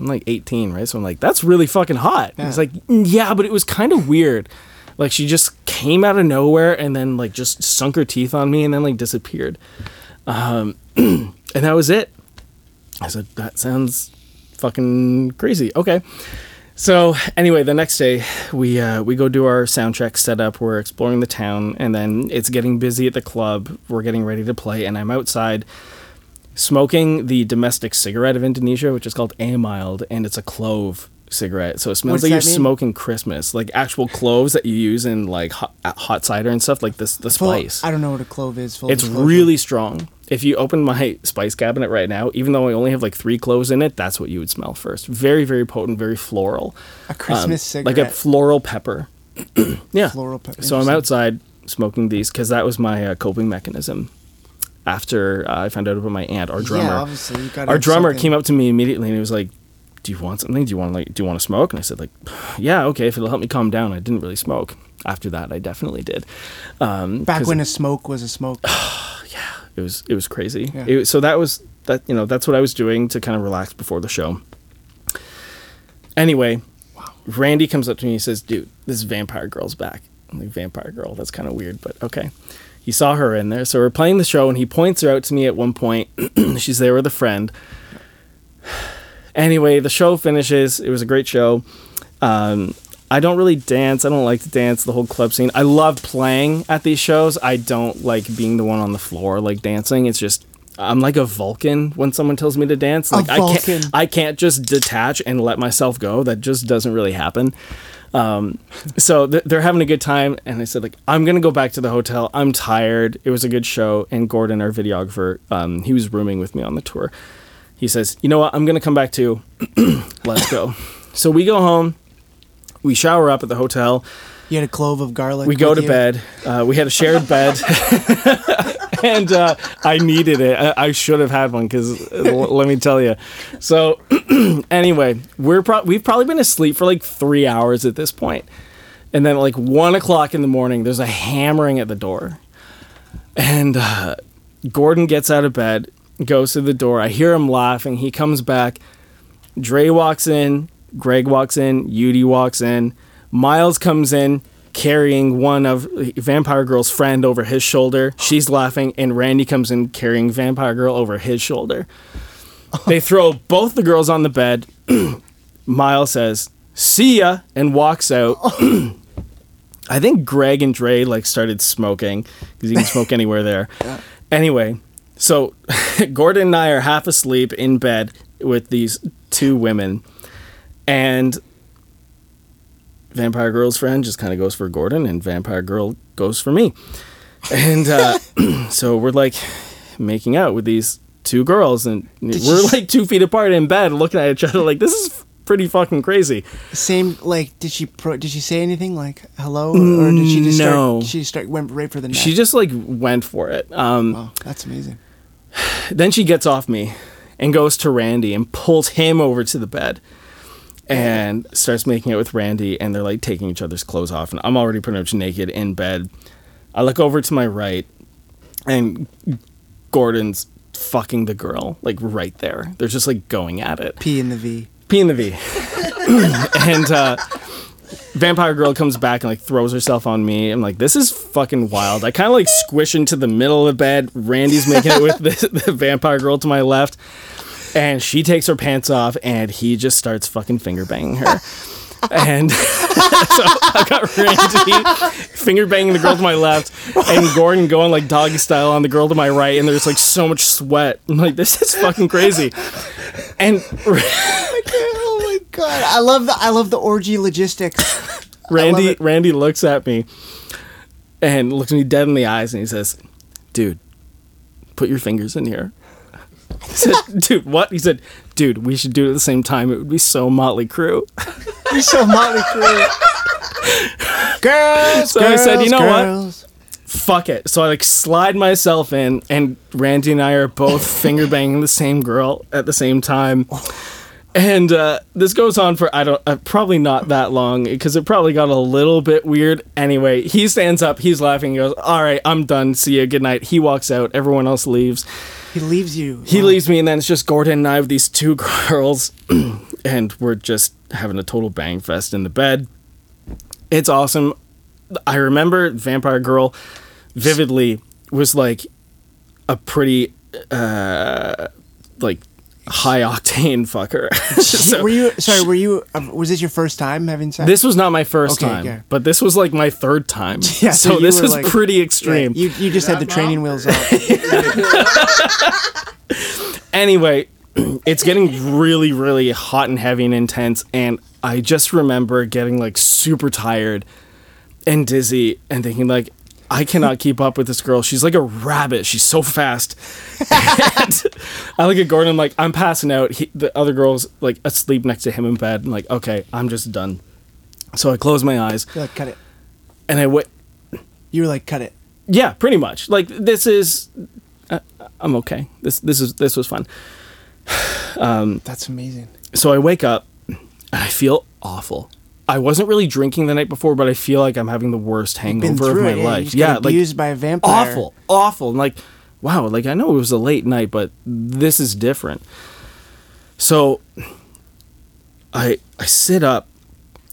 I'm like 18, right? So I'm like, that's really fucking hot. And He's like, "Mm, yeah, but it was kind of weird. Like she just came out of nowhere and then like just sunk her teeth on me and then like disappeared. Um, and that was it. I said, that sounds fucking crazy. Okay. So anyway, the next day we uh, we go do our sound check setup. We're exploring the town, and then it's getting busy at the club. We're getting ready to play, and I'm outside smoking the domestic cigarette of Indonesia, which is called A mild, and it's a clove cigarette. So it smells like you're mean? smoking Christmas, like actual cloves that you use in like hot, hot cider and stuff, like this the Full- spice. I don't know what a clove is. Full It's disclosure. really strong. If you open my spice cabinet right now, even though I only have like three cloves in it, that's what you would smell first. Very, very potent, very floral. a Christmas Um, cigarette. Like a floral pepper. yeah. Floral pepper. So I'm outside smoking these because that was my uh, coping mechanism. After uh, I found out about my aunt, our drummer, Yeah, obviously you got. our drummer came up to me immediately and he was like, "Do you want something? Do you want like do you want to smoke?" And I said like, "Yeah, okay, if it'll help me calm down." I didn't really smoke. After that, I definitely did. Um, Back when a smoke was a smoke. Yeah, it was it was crazy. Yeah. It- so that was that you know that's what I was doing to kind of relax before the show. Anyway, Randy comes up to me and says, "Dude, this vampire girl's back." I'm like, "Vampire girl? That's kind of weird, but okay." He saw her in there, so we're playing the show, and he points her out to me at one point. She's there with a friend. Anyway, the show finishes. It was a great show. Um, I don't really dance. I don't like to dance. The whole club scene. I love playing at these shows. I don't like being the one on the floor, like dancing. It's just I'm like a Vulcan when someone tells me to dance. Like I can't. I can't just detach and let myself go. That just doesn't really happen. Um, so th- they're having a good time, and I said like I'm gonna go back to the hotel. I'm tired. It was a good show, and Gordon, our videographer, um, he was rooming with me on the tour. He says, "You know what? I'm gonna come back too. Let's go." So we go home. We shower up at the hotel. You had a clove of garlic. We go to you? bed. Uh, we had a shared bed, and uh, I needed it. I, I should have had one because let me tell you. So anyway, we're pro- we've probably been asleep for like three hours at this point, and then like one o'clock in the morning, there's a hammering at the door, and uh, Gordon gets out of bed, goes to the door. I hear him laughing. He comes back. Dre walks in. Greg walks in. Yudi walks in. Miles comes in carrying one of Vampire Girl's friend over his shoulder. She's laughing, and Randy comes in carrying Vampire Girl over his shoulder. They throw both the girls on the bed. Miles says, "See ya," and walks out. I think Greg and Dre like started smoking because you can smoke anywhere there. Anyway, so Gordon and I are half asleep in bed with these two women, and Vampire Girl's friend just kind of goes for Gordon, and Vampire Girl goes for me. And uh, so we're like making out with these two girls, and we're like two feet apart in bed, looking at each other like this is pretty fucking crazy. Same. Like, did she? Pro- did she say anything like hello, or did she just No. start? She start went right for the neck. She just like went for it. Um, Oh, that's amazing. then she gets off me and goes to Randy and pulls him over to the bed and starts making it with Randy and they're like taking each other's clothes off and I'm already pretty much naked in bed. I look over to my right and Gordon's fucking the girl like right there. They're just like going at it. P in the V. P in the V. and uh, Vampire Girl comes back and like throws herself on me. I'm like, this is fucking wild. I kind of like squish into the middle of the bed. Randy's making it with the, the Vampire Girl to my left. And she takes her pants off and he just starts fucking finger banging her. And so I got Randy finger banging the girl to my left and Gordon going like doggy style on the girl to my right. And there's like so much sweat. I'm like, this is fucking crazy. And oh my god! I love the I love the orgy logistics. Randy. Randy looks at me and looks me dead in the eyes and he says, "Dude, put your fingers in here." I said, "Dude, what?" He said, "Dude, we should do it at the same time. It would be so Motley Crue." You're so Motley Crue. girls, So I said, "You know what? Fuck it. So I like slide myself in, and Randy and I are both finger banging the same girl at the same time. And uh, this goes on for I don't uh, probably not that long because it probably got a little bit weird. Anyway, he stands up, he's laughing, he goes, "All right, I'm done. See you. Good night." He walks out. Everyone else leaves. He leaves you. He Wow. leaves me, and then it's just Gordon and I with these two girls, and we're just having a total bang fest in the bed. It's awesome. I remember Vampire Girl vividly was like a pretty uh like high octane fucker. So- were you sorry? Were you? Uh, was this your first time having sex? this was not my first Okay, time, okay. but this was like my third time. Yeah, so, so this was like- pretty Yeah, extreme. you you just had the training wheels off. anyway, it's getting really, really hot and heavy and intense, and I just remember getting like super tired and dizzy and thinking like I cannot keep up with this girl. She's like a rabbit. She's so fast. I look at Gordon. I'm like, I'm passing out. He, the other girl's like asleep next to him in bed. I'm like, okay, I'm just done. So I close my eyes You're like, cut it. and I wait. You were like, cut it. Yeah, pretty much. Like this is, uh, I'm okay. This this is this was fun. That's amazing. so I wake up and I feel awful. I wasn't really drinking the night before, but I feel like I'm having the worst hangover of my it. Life. Yeah, got like abused by a vampire. awful, awful. And like, wow, like I know it was a late night, but this is different. So I I sit up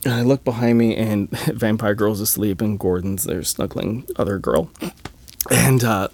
and I look behind me and Vampire Girl's asleep and Gordon's there snuggling other girl. And uh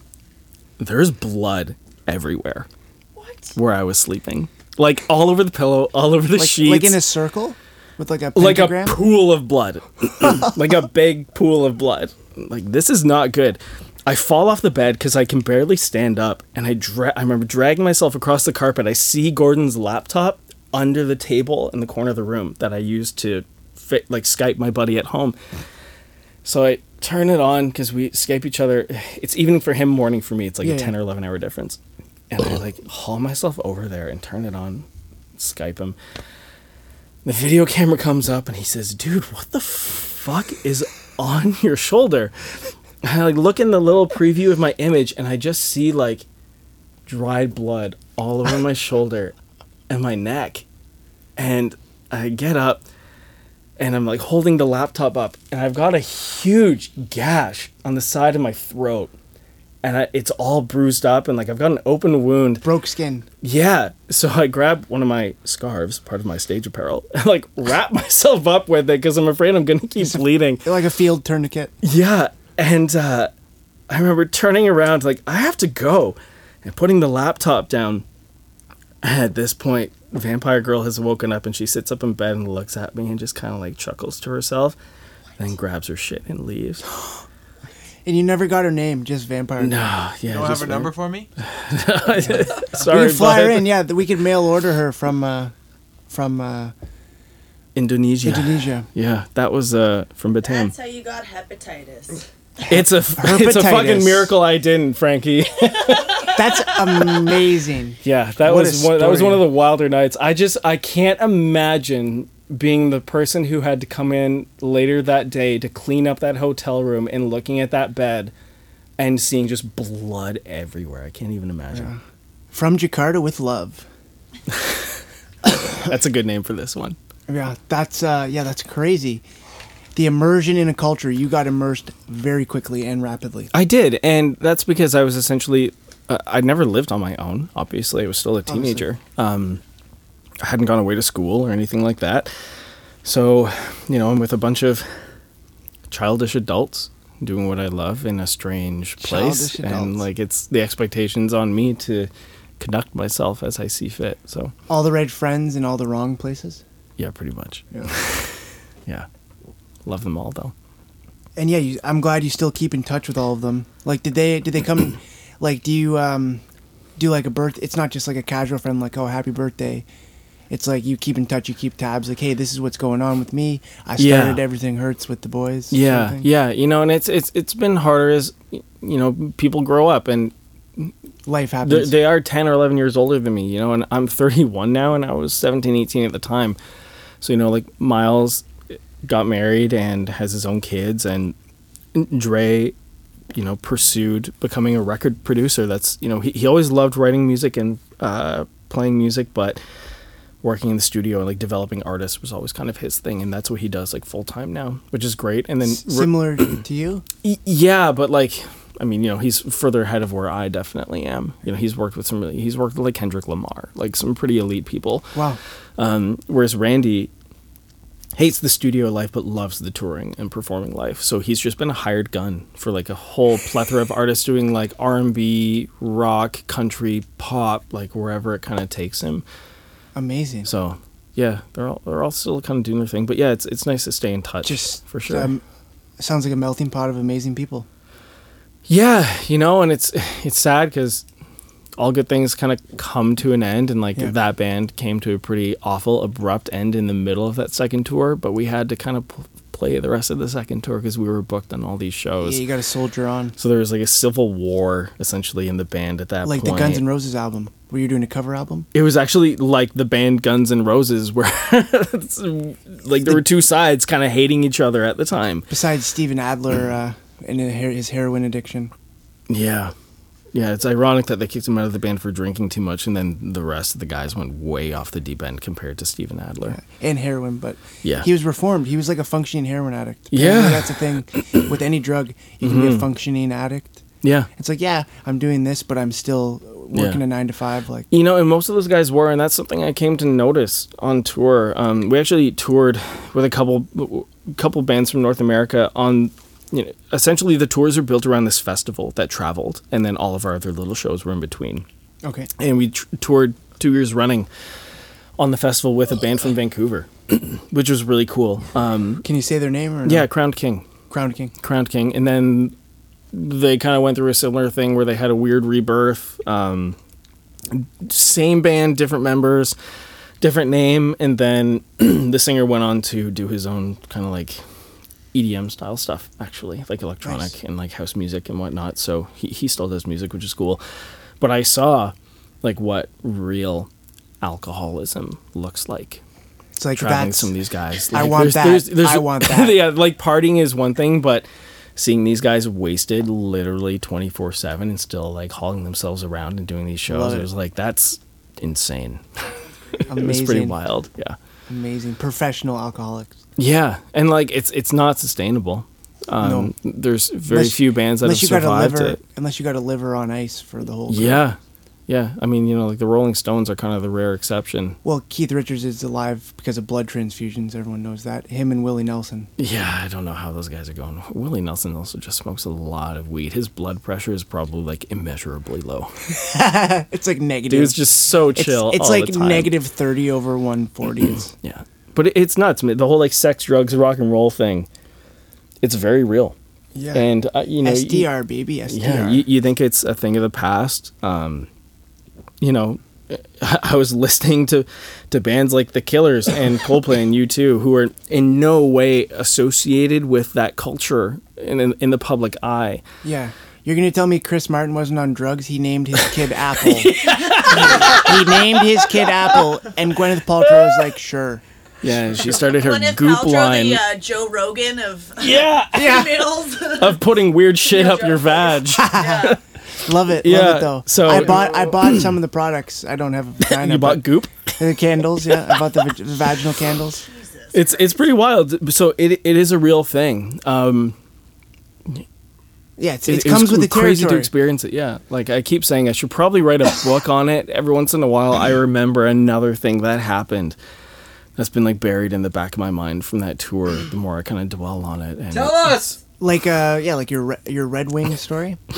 there's blood everywhere. What? Where I was sleeping. Like all over the pillow, all over the Like, sheets like in a circle with like a like a pool of blood, like a big pool of blood. Like this is not good. I fall off the bed because I can barely stand up, and I dra- I remember dragging myself across the carpet. I see Gordon's laptop under the table in the corner of the room that I used to fit, like Skype my buddy at home. So I turn it on because we Skype each other. It's evening for him, morning for me. It's like Yeah, a ten yeah. or eleven hour difference, and I like haul myself over there and turn it on, Skype him. The video camera comes up and he says, "Dude, what the fuck is on your shoulder?" And I like look in the little preview of my image and I just see like dried blood all over my shoulder and my neck. And I get up and I'm like holding the laptop up and I've got a huge gash on the side of my throat. And I, it's all bruised up and like I've got an open wound broke skin. yeah. So I grab one of my scarves, part of my stage apparel, and like wrap myself up with it because I'm afraid I'm gonna keep bleeding. Like a field tourniquet. Yeah. And uh, I remember turning around like I have to go, and putting the laptop down. At this point, Vampire Girl has woken up and she sits up in bed and looks at me and just kind of like chuckles to herself, then grabs her shit and leaves. And you never got her name, just vampire. No, yeah. You don't have her number for me? Sorry, we could fly her in. Yeah, we could mail order her from uh, from uh, Indonesia. Indonesia. Yeah, that was uh, from Batam. That's how you got hepatitis. It's a it's a fucking miracle I didn't, Frankie. That's amazing. yeah, that What was one, that was one of the wilder nights. I just I can't imagine being the person who had to come in later that day to clean up that hotel room and looking at that bed and seeing just blood everywhere. I can't even imagine. From Jakarta with love. That's a good name for this one. Yeah, that's uh, yeah, that's crazy. The immersion in a culture, you got immersed very quickly and rapidly. I did, and that's because I was essentially uh, I'd never lived on my own. Obviously, I was still a teenager. Um, I hadn't gone away to school or anything like that. So, you know, I'm with a bunch of childish adults doing what I love in a strange place, and like it's the expectations on me to conduct myself as I see fit. So, All the right friends in all the wrong places. yeah, pretty much. Yeah. Yeah, love them all though. And yeah, you, I'm glad you still keep in touch with all of them. Like, did they did they come? like, do you um do like a birth? It's not just like a casual friend, like oh happy birthday. It's like you keep in touch, you keep tabs. Like, hey, this is what's going on with me. I Yeah. started everything hurts with the boys. Yeah, thing. yeah, you know, and it's it's it's been harder as you know people grow up and Life happens. they are 10 or 11 years older than me, you know, and I'm 31 now, and I was 17, 18 at the time. So, you know, like Miles got married and has his own kids, and Dre, you know, pursued becoming a record producer. That's, you know, he, he always loved writing music and uh, playing music, but working in the studio and like developing artists was always kind of his thing, and that's what he does like full time now, which is great. And then re- Similar to you? Yeah, but like, I mean, you know, he's further ahead of where I definitely am. You know, he's worked with some really, he's worked with like Kendrick Lamar, like some pretty elite people. Wow. Um, whereas Randy hates the studio life but loves the touring and performing life. So he's just been a hired gun for like a whole plethora of artists doing like R and B, rock, country, pop, like wherever it kind of takes him. Amazing. So yeah, they're all they're all still kind of doing their thing. But yeah, it's it's nice to stay in touch. Just for sure. Um, sounds like a melting pot of amazing people. Yeah, you know, and it's it's sad because all good things kind of come to an end, and like Yeah. that band came to a pretty awful, abrupt end in the middle of that second tour. But we had to kind of p- play the rest of the second tour because we were booked on all these shows. Yeah, you got to soldier on. so there was like a civil war essentially in the band at that Like point. Like the Guns N' Roses album. Were you doing a cover album? it was actually like the band Guns N' Roses, where like there were two sides kind of hating each other at the time. Besides Steven Adler uh, and his heroin addiction. Yeah. Yeah, it's ironic that they kicked him out of the band for drinking too much, and then the rest of the guys went way off the deep end compared to Steven Adler. and heroin, but Yeah. he was reformed. He was like a functioning heroin addict. Yeah. Mm-hmm. That's a thing with any drug. You can be a functioning addict. Yeah. It's like, yeah, I'm doing this, but I'm still working Yeah. a nine to five. Like, You know, and most of those guys were, and that's something I came to notice on tour. Um, we actually toured with a couple, couple bands from North America on. You know, essentially, the tours are built around this festival that traveled, and then all of our other little shows were in between. okay, and we tr- toured two years running on the festival with a band from Vancouver, which was really cool. Um, can you say their name or no? yeah, Crowned King, Crowned King? Crowned King, and then they kind of went through a similar thing where they had a weird rebirth. Um, same band, different members, different name, and then the singer went on to do his own kind of like EDM style stuff, actually, like electronic Nice. and like house music and whatnot. So he, he still does music, which is cool. But I saw like what real alcoholism looks like It's like traveling that's some of these guys. I Like, want that. I want that. yeah, like partying is one thing, but seeing these guys wasted literally 24 7 and still like hauling themselves around and doing these shows, it it. was like, that's insane. It was amazing. pretty wild. Yeah. Amazing. Professional alcoholics. Yeah. And like, it's it's not sustainable. Um, There's very Unless- few bands that have you got a survived liver, it. unless you got a liver on ice for the whole. group. Yeah. Yeah. I mean, you know, like the Rolling Stones are kind of the rare exception. Well, Keith Richards is alive because of blood transfusions. Everyone knows that. Him and Willie Nelson. Yeah, I don't know how those guys are going. Willie Nelson also just smokes a lot of weed. His blood pressure is probably like immeasurably low. It's like negative. Dude's just so chill. it's all like the time. negative thirty over one forty. Yeah, but it, it's nuts. The whole like sex, drugs, rock and roll thing. It's very real, yeah. and uh, you know, you- SDR baby. SDR. yeah, you, you think it's a thing of the past. Um, you know, I was listening to to bands like The Killers and Coldplay and U2 who are in no way associated with that culture in in, in the public eye. Yeah. You're gonna tell me Chris Martin wasn't on drugs? He named his kid Apple. he named his kid Apple, and Gwyneth Paltrow was like, "Sure." Yeah, she started her Gwyneth goop Paltrow, line. the uh, Joe Rogan of yeah, females. of putting weird shit up your vag. yeah. Love it. Yeah, Love it though. so- I bought I bought some of the products. I don't have a vagina. you bought goop. the candles. Yeah, I bought the vag- vaginal candles. It's it's pretty wild. So it it is a real thing. Um, Yeah, it's, it, it, it comes was with the territory. crazy to experience it. Yeah, like I keep saying, I should probably write a book on it. Every once in a while, I remember another thing that happened. That's been like buried in the back of my mind from that tour. The more I kind of dwell on it, and Tell it's- us. Like uh, yeah, like your your Red Wing story.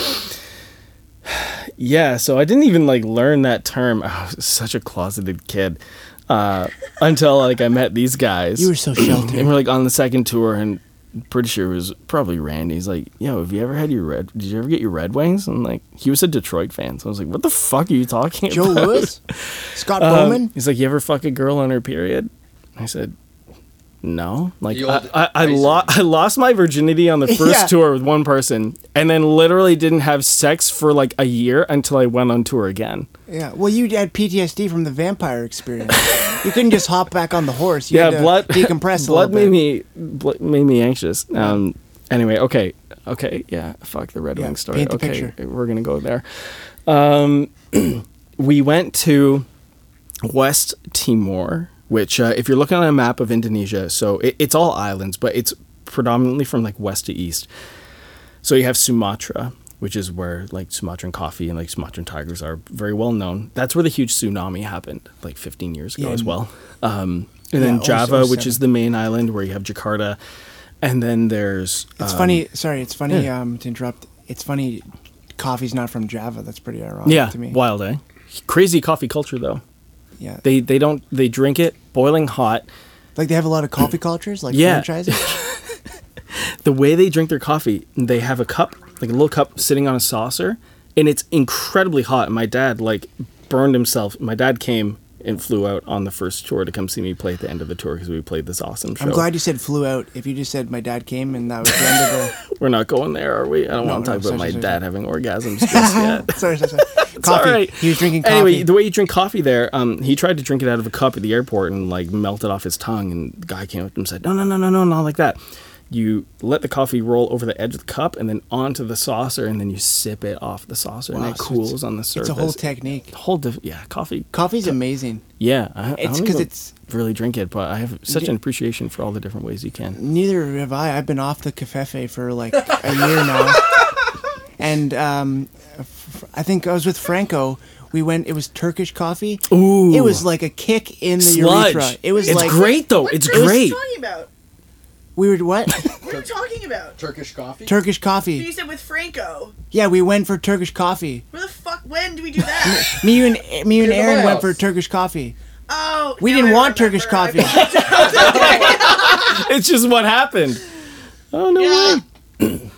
Yeah, so I didn't even like learn that term. I was such a closeted kid uh, until like I met these guys. You were so sheltered. and we're like on the second tour, and pretty sure it was probably Randy. He's like, "Yo, have you ever had your red? Did you ever get your Red Wings?" And like, he was a Detroit fan, so I was like, "What the fuck are you talking Joe about?" Louis, Scott Um, Bowman. He's like, "You ever fuck a girl on her period?" I said. No, like The I, I, I, lo- I lost my virginity on the first Yeah. tour with one person, and then literally didn't have sex for like a year until I went on tour again. Yeah. Well, you had PTSD from the vampire experience. you couldn't just hop back on the horse. You yeah, had to blood decompress a blood made bit. me blood made me anxious. Um. Anyway, okay, okay, yeah. Fuck the Red Yeah, Wing story. okay, picture. we're gonna go there. Um, we went to West Timor, which, uh, if you're looking on a map of Indonesia, so it, it's all islands, but it's predominantly from like west to east. So you have Sumatra, which is where like Sumatran coffee and like Sumatran tigers are very well known. That's where the huge tsunami happened like 15 years ago Yeah, as well. Um, and Yeah, then Java, which is the main island where you have Jakarta. And then there's. It's um, funny. Sorry, it's funny yeah. um, to interrupt. It's funny. Coffee's not from Java. That's pretty ironic Yeah, to me. wild, eh? Crazy coffee culture though. Yeah, They they don't they drink it boiling hot. like they have a lot of coffee cultures, like Yeah. franchises. The way they drink their coffee, they have a cup, like a little cup sitting on a saucer, and it's incredibly hot. My dad like burned himself. My dad came and flew out on the first tour to come see me play at the end of the tour because we played this awesome show. I'm glad you said flew out. If you just said my dad came and that was the end of the. We're not going there, are we? I don't No, want to no, talk sorry, about my sorry, dad sorry. having orgasms just yet. sorry, sorry, sorry. Coffee. all right. He was drinking coffee. Anyway, the way you drink coffee there, um, he tried to drink it out of a cup at the airport and like melted off his tongue. And the guy came up to him and said, "No, no, no, no, no, not like that. You let the coffee roll over the edge of the cup and then onto the saucer, and then you sip it off the saucer, and it so cools on the surface. it's a whole technique. whole diff- yeah, coffee. Coffee's amazing. Yeah, I, I It's don't 'cause even it's- really drink it, but I have such an appreciation for all the different ways you can. Neither have I. I've been off the cafefe for like a year now, and um, f- I think I was with Franco. We went. It was Turkish coffee. Ooh. It was like a kick in the Sludge. urethra. It was it's like great though. It's great. What are great. you talking about? We were what? What are you talking about? Turkish coffee. Turkish coffee. You said with Franco. Yeah, we went for Turkish coffee. Where the fuck? When do we do that? Me and me and At my Aaron went for Turkish coffee. Oh, We now didn't I want remember. Turkish coffee. It's just what happened. Oh no yeah. way.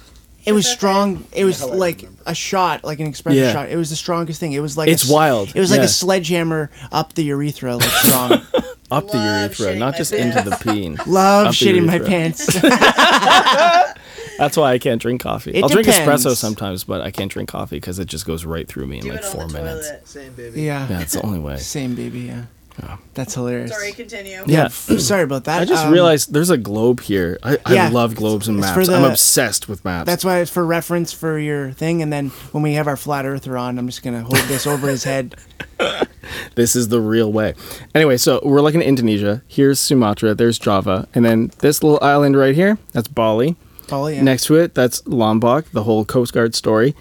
It was strong. It was Now like a shot, like an espresso Yeah. shot. It was the strongest thing. It was like It's a s- wild. It was like Yeah. a sledgehammer up the urethra, like strong. Up the urethra, not my just into the pants. peen. Love Up the shitting my pants. That's why I can't drink coffee. It I'll drink espresso sometimes, but I can't drink coffee because it just goes right through me in Do like it on four the minutes. toilet. Same baby. yeah. Yeah, it's the only way. Same baby. Yeah. Yeah. That's hilarious. Sorry, continue. Yeah. Sorry about that. I just Um, realized there's a globe here. I, I Yeah. love globes and maps. for I'm obsessed with maps. That's why it's for reference for your thing, and then when we have our flat earther on, I'm just gonna hold this over his head. this is the real way. Anyway, so we're looking at Indonesia. Here's Sumatra. There's Java, and then this little island right here. That's Bali. Oh yeah. Next to it, that's Lombok, the whole Coast Guard story.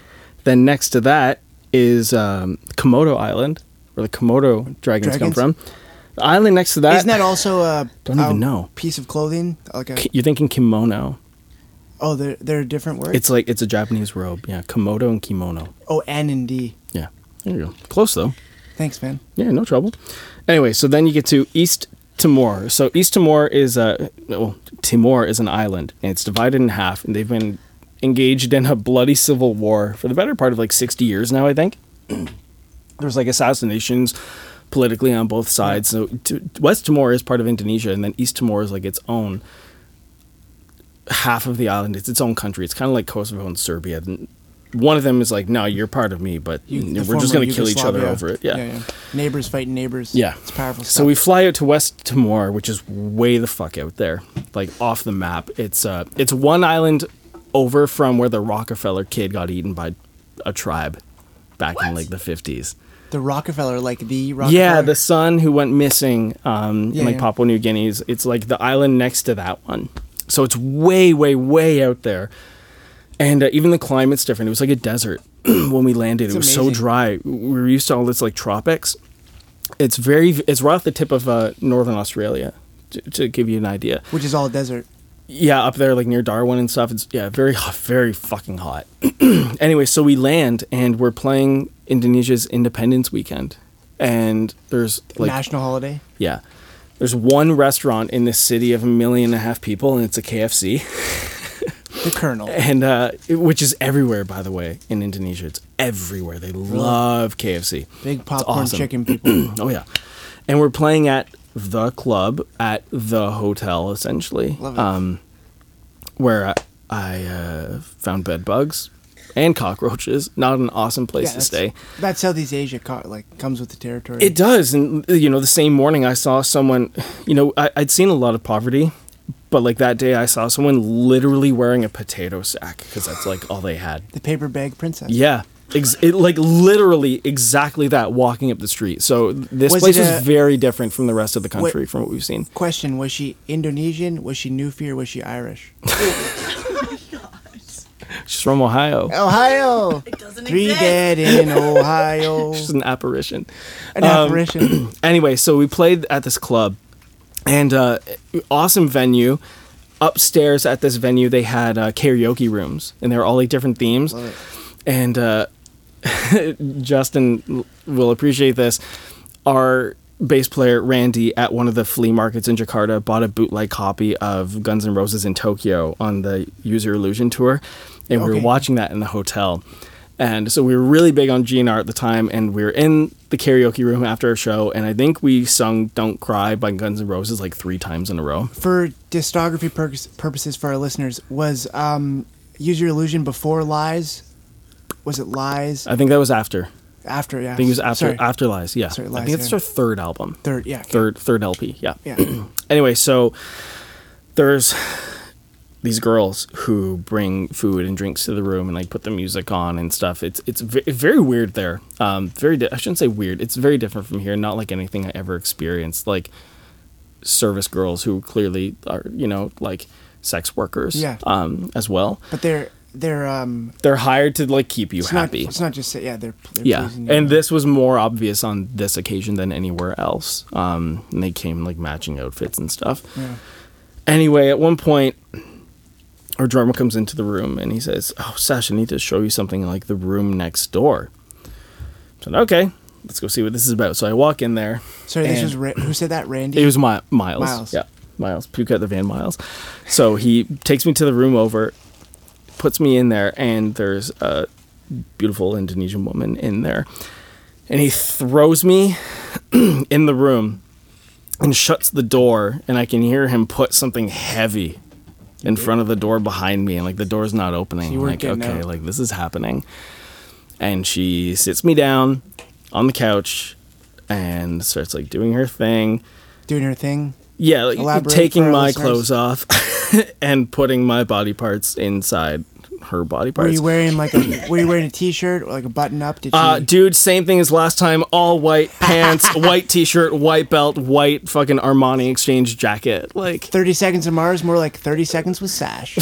Then next to that is um, Komodo Island, where the Komodo dragons, come from. The island next to that. Isn't that also uh, a Don't even know. piece of clothing? Like a You're thinking kimono. oh, they're they're a different word. It's like it's a Japanese robe. Yeah, komodo and kimono. oh N and D. Yeah, there you go. Close though. Thanks, man. Yeah, no trouble. Anyway, so then you get to East Timor. So East Timor is a well, Timor is an island, and it's divided in half, and they've been engaged in a bloody civil war for the better part of like sixty years now. I think there's like assassinations politically on both sides. So t- West Timor is part of Indonesia, and then East Timor is like its own half of the island. It's its own country. It's kind of like Kosovo and Serbia. And One of them is like, no, you're part of me, but You- we're just going to kill each other over it. Yeah. yeah, Neighbors fighting neighbors. Yeah. It's powerful stuff. So we fly out to West Timor, which is way the fuck out there, like off the map. It's uh, it's one island over from where the Rockefeller kid got eaten by a tribe back in like the fifties. The Rockefeller, like the Rockefeller. Yeah, the son who went missing um, Yeah, in like yeah. Papua New Guinea's. It's like the island next to that one. So it's way, way, way out there. And uh, even the climate's different. It was like a desert when we landed. It's it was so dry. We were used to all this like tropics. It's very. It's right off the tip of uh, northern Australia. To, to give you an idea, which is all desert. Yeah, up there like near Darwin and stuff. It's yeah, very hot, very fucking hot. anyway, so we land and we're playing Indonesia's Independence Weekend, and there's like National holiday. yeah, there's one restaurant in this city of a million and a half people, and it's a KFC, The Colonel. and uh, it- which is everywhere by the way in Indonesia. It's everywhere. They love KFC. Big popcorn awesome. chicken people. Oh yeah, and we're playing at the club at the hotel essentially, um, where I, I uh, found bed bugs and cockroaches. Not an awesome place to stay. That Southeast Asia co- like comes with the territory. It does, and you know, the same morning I saw someone. You know, I, I'd seen a lot of poverty, but like that day I saw someone literally wearing a potato sack because that's like all they had. the paper bag princess. Yeah, Ex- it, like literally exactly that walking up the street. So this Was place it was very different from the rest of the country from what we've seen. Question: Was she Indonesian? Was she Newfie? Or was she Irish? Oh my God. She's from Ohio. Ohio. It doesn't Three exist. dead in Ohio. She's an apparition. An Um, apparition. anyway, so we played at this club, and uh, awesome venue. Upstairs at this venue, they had uh, karaoke rooms, and they were all like different themes. And uh, Justin will appreciate this. Our bass player Randy at one of the flea markets in Jakarta bought a bootleg copy of Guns N' Roses in Tokyo on the Use Your Illusion tour, and we were watching that in the hotel. And so we were really big on GNR at the time, and we were in the karaoke room after our show, and I think we sung "Don't Cry" by Guns N' Roses like three times in a row. For discography purpose, purposes for our listeners, was um, Use Your Illusion before Lies? Was it Lies? I think that was after. After, yeah. I think it was after Sorry. after Lies. Yeah, Sorry, Lies, I think it's yeah. our third album, Third, yeah. okay. third third LP. Yeah. Yeah. anyway, so there's these girls who bring food and drinks to the room and like put the music on and stuff. It's it's ve- very weird there. Um, very di- I shouldn't say weird. It's very different from here. Not like anything I ever experienced. Like service girls who clearly are you know like sex workers. Yeah. Um, as well. But they're they're um They're hired to like keep you it's happy. not it's not just yeah they're, they're Yeah, and this was more obvious on this occasion than anywhere else. Um, and they came like matching outfits and stuff. Yeah. Anyway, at one point, our drummer comes into the room and he says, "Oh, Sash, I need to show you something like the room next door." I said, "Okay, let's go see what this is about." So I walk in there. Sorry, this was Ra- who said that? Randy. It was my Miles. Miles. Yeah, Miles. Puka the Van Miles. So he takes me to the room over, puts me in there, and there's a beautiful Indonesian woman in there, and he throws me in the room and shuts the door, and I can hear him put something heavy in front of the door behind me, and like the door's not opening. So like, okay, out. like this is happening. And she sits me down on the couch and starts like doing her thing. doing her thing. Yeah, like taking my listeners. clothes off and putting my body parts inside her body parts. Were you wearing like a were you wearing a t-shirt or like a button up? Did you? uh, dude, same thing as last time. All white pants, white t-shirt, white belt, white fucking Armani Exchange jacket. Like, Thirty seconds of Mars, more like thirty seconds with Sash.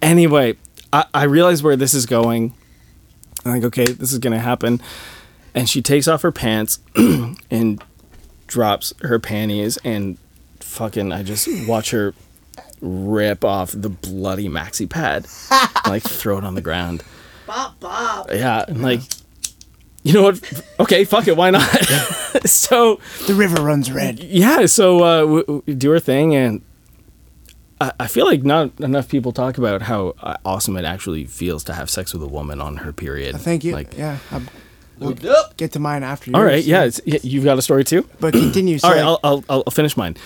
anyway, I, I realize where this is going. I'm like, okay, this is gonna happen. And she takes off her pants and drops her panties, and fucking, I just watch her rip off the bloody maxi pad, and, like throw it on the ground. Bop bop. Yeah, and like, you know what? Okay, fuck it, why not? so the river runs red. yeah, so uh, we, we do her thing, and I, I feel like not enough people talk about how uh, awesome it actually feels to have sex with a woman on her period. Thank you. Like, yeah, I'll Lubed up. get to mine after you. all right, yeah, it's, yeah, you've got a story too. But continue. So All right, like, I'll, I'll, I'll finish mine.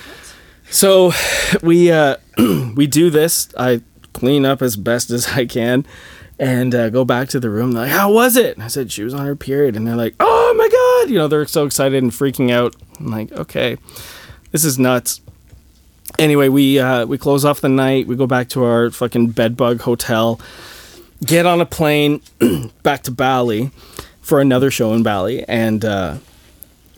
So we uh, we do this. I clean up as best as I can, and uh, go back to the room. They're like, "How was it?" And I said, "She was on her period," and they're like, "Oh my god!" You know, they're so excited and freaking out. I'm like, "Okay, this is nuts." Anyway, we uh, we close off the night. We go back to our fucking bedbug hotel. Get on a plane back to Bali for another show in Bali, and. Uh,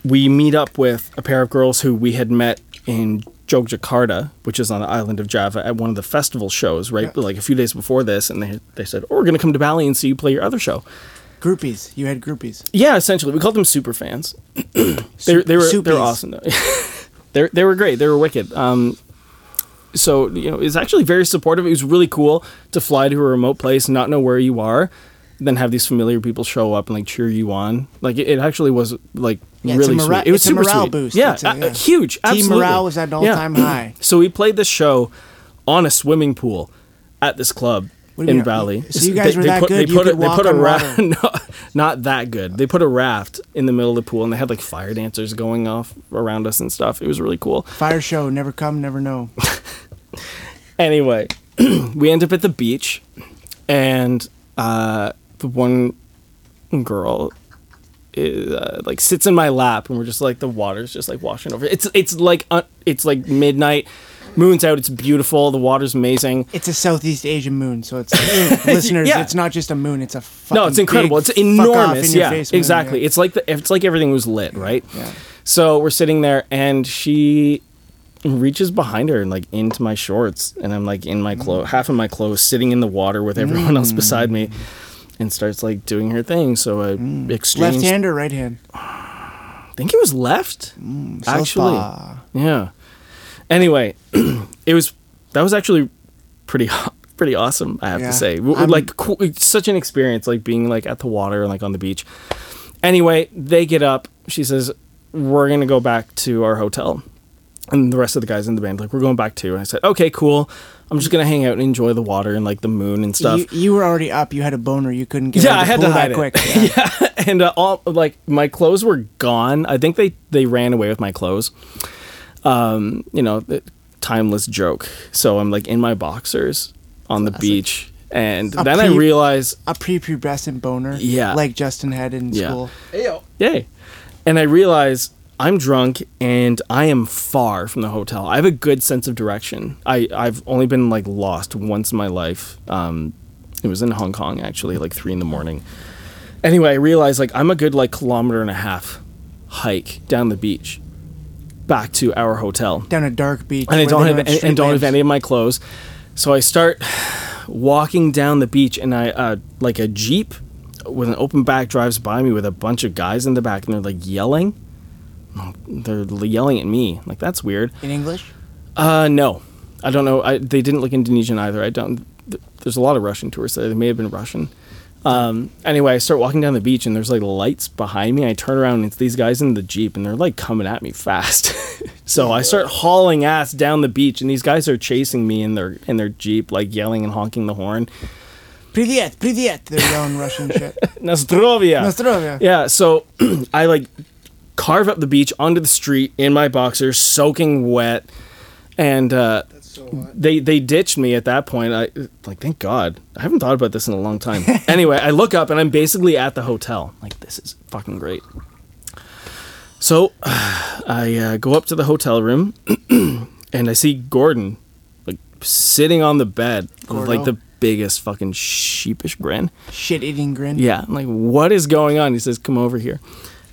we meet up with a pair of girls who we had met in Jogjakarta, which is on the island of Java, at one of the festival shows, right? Yeah. Like a few days before this, and they they said, "Oh, we're going to come to Bali and see you play your other show." groupies. You had groupies. Yeah, essentially, we called them super fans. they they were they were awesome. though. they they were great. They were wicked. Um, so you know, it's actually very supportive. It was really cool to fly to a remote place, and not know where you are, then have these familiar people show up and like cheer you on. Like it, it actually was like Yeah, really mora- sweet. It was it's a super morale sweet. boost. Yeah, It's a- uh, yeah. huge. Team Absolutely. morale was at an all-time high. So we played this show on a swimming pool at this club you in mean? Bali. So you guys were that put, good, They you put, could a, they walk a on raft. no, not that good. They put a raft in the middle of the pool, and they had like fire dancers going off around us and stuff. It was really cool. Fire show. Never come, never know. Anyway, we end up at the beach, and uh, the one girl is, uh, like sits in my lap, and we're just like the water's just like washing over. It's it's like uh, it's like midnight. Moon's out. It's beautiful. The water's amazing. It's a Southeast Asian moon, so it's like, listeners. Yeah. It's not just a moon; it's a fucking No, it's incredible. It's enormous. in Yeah, moon, exactly. yeah. It's like the, it's like everything was lit, right? Yeah. So we're sitting there, and she reaches behind her and like into my shorts, and I'm like in my clothes, half of my clothes, sitting in the water with everyone else beside me, and starts like doing her thing. So I mm. exchanged. left hand or right hand. I think it was left. Mm, actually, Southpaw. yeah. Anyway, it was that was actually pretty pretty awesome. I have Yeah. to say, I'm- like cool, such an experience, like being like at the water and like on the beach. Anyway, they get up. She says, "We're gonna go back to our hotel." And the rest of the guys in the band like, "We're going back too." And I said, "Okay, cool. I'm just gonna hang out and enjoy the water and like the moon and stuff." You, you were already up. You had a boner. You couldn't get. Yeah, out I had to hide it. quick. Yeah. and uh, all like my clothes were gone. I think they they ran away with my clothes. Um, you know, the timeless joke. So I'm like in my boxers on the beach, and A then I pre- realize, A prepubescent boner. Yeah. Like Justin had in Yeah. school. Hey yo. yay, and I realize I'm drunk and I am far from the hotel. I have a good sense of direction. I I've only been like lost once in my life. Um, it was in Hong Kong actually, like three in the morning. Anyway, I realized like I'm a good like kilometer and a half hike down the beach back to our hotel Down a dark beach. and I don't have any, and don't have any of my clothes. So I start walking down the beach, and I uh, like a jeep with an open back drives by me with a bunch of guys in the back, and they're like yelling. They're yelling at me. Like that's weird. in English. Uh, no, I don't know. I, they didn't look Indonesian either. I don't. th- There's a lot of Russian tourists there. They may have been Russian. Um, anyway, I start walking down the beach and there's like lights behind me. I turn around and it's these guys in the jeep and they're like coming at me fast. so I start hauling ass down the beach and these guys are chasing me in their in their jeep, like yelling and honking the horn. Privyet, privyet. They're yelling Russian shit. Nostrovia. Nostrovia. Yeah, so I like carve up the beach onto the street in my boxers, soaking wet, and uh, they they ditched me at that point. I like, thank God. I haven't thought about this in a long time. anyway, I look up and I'm basically at the hotel. Like, this is fucking great. So I uh, go up to the hotel room and I see Gordon like sitting on the bed with like the biggest fucking sheepish grin. Shit eating grin. Yeah, I'm like, what is going on? He says, come over here.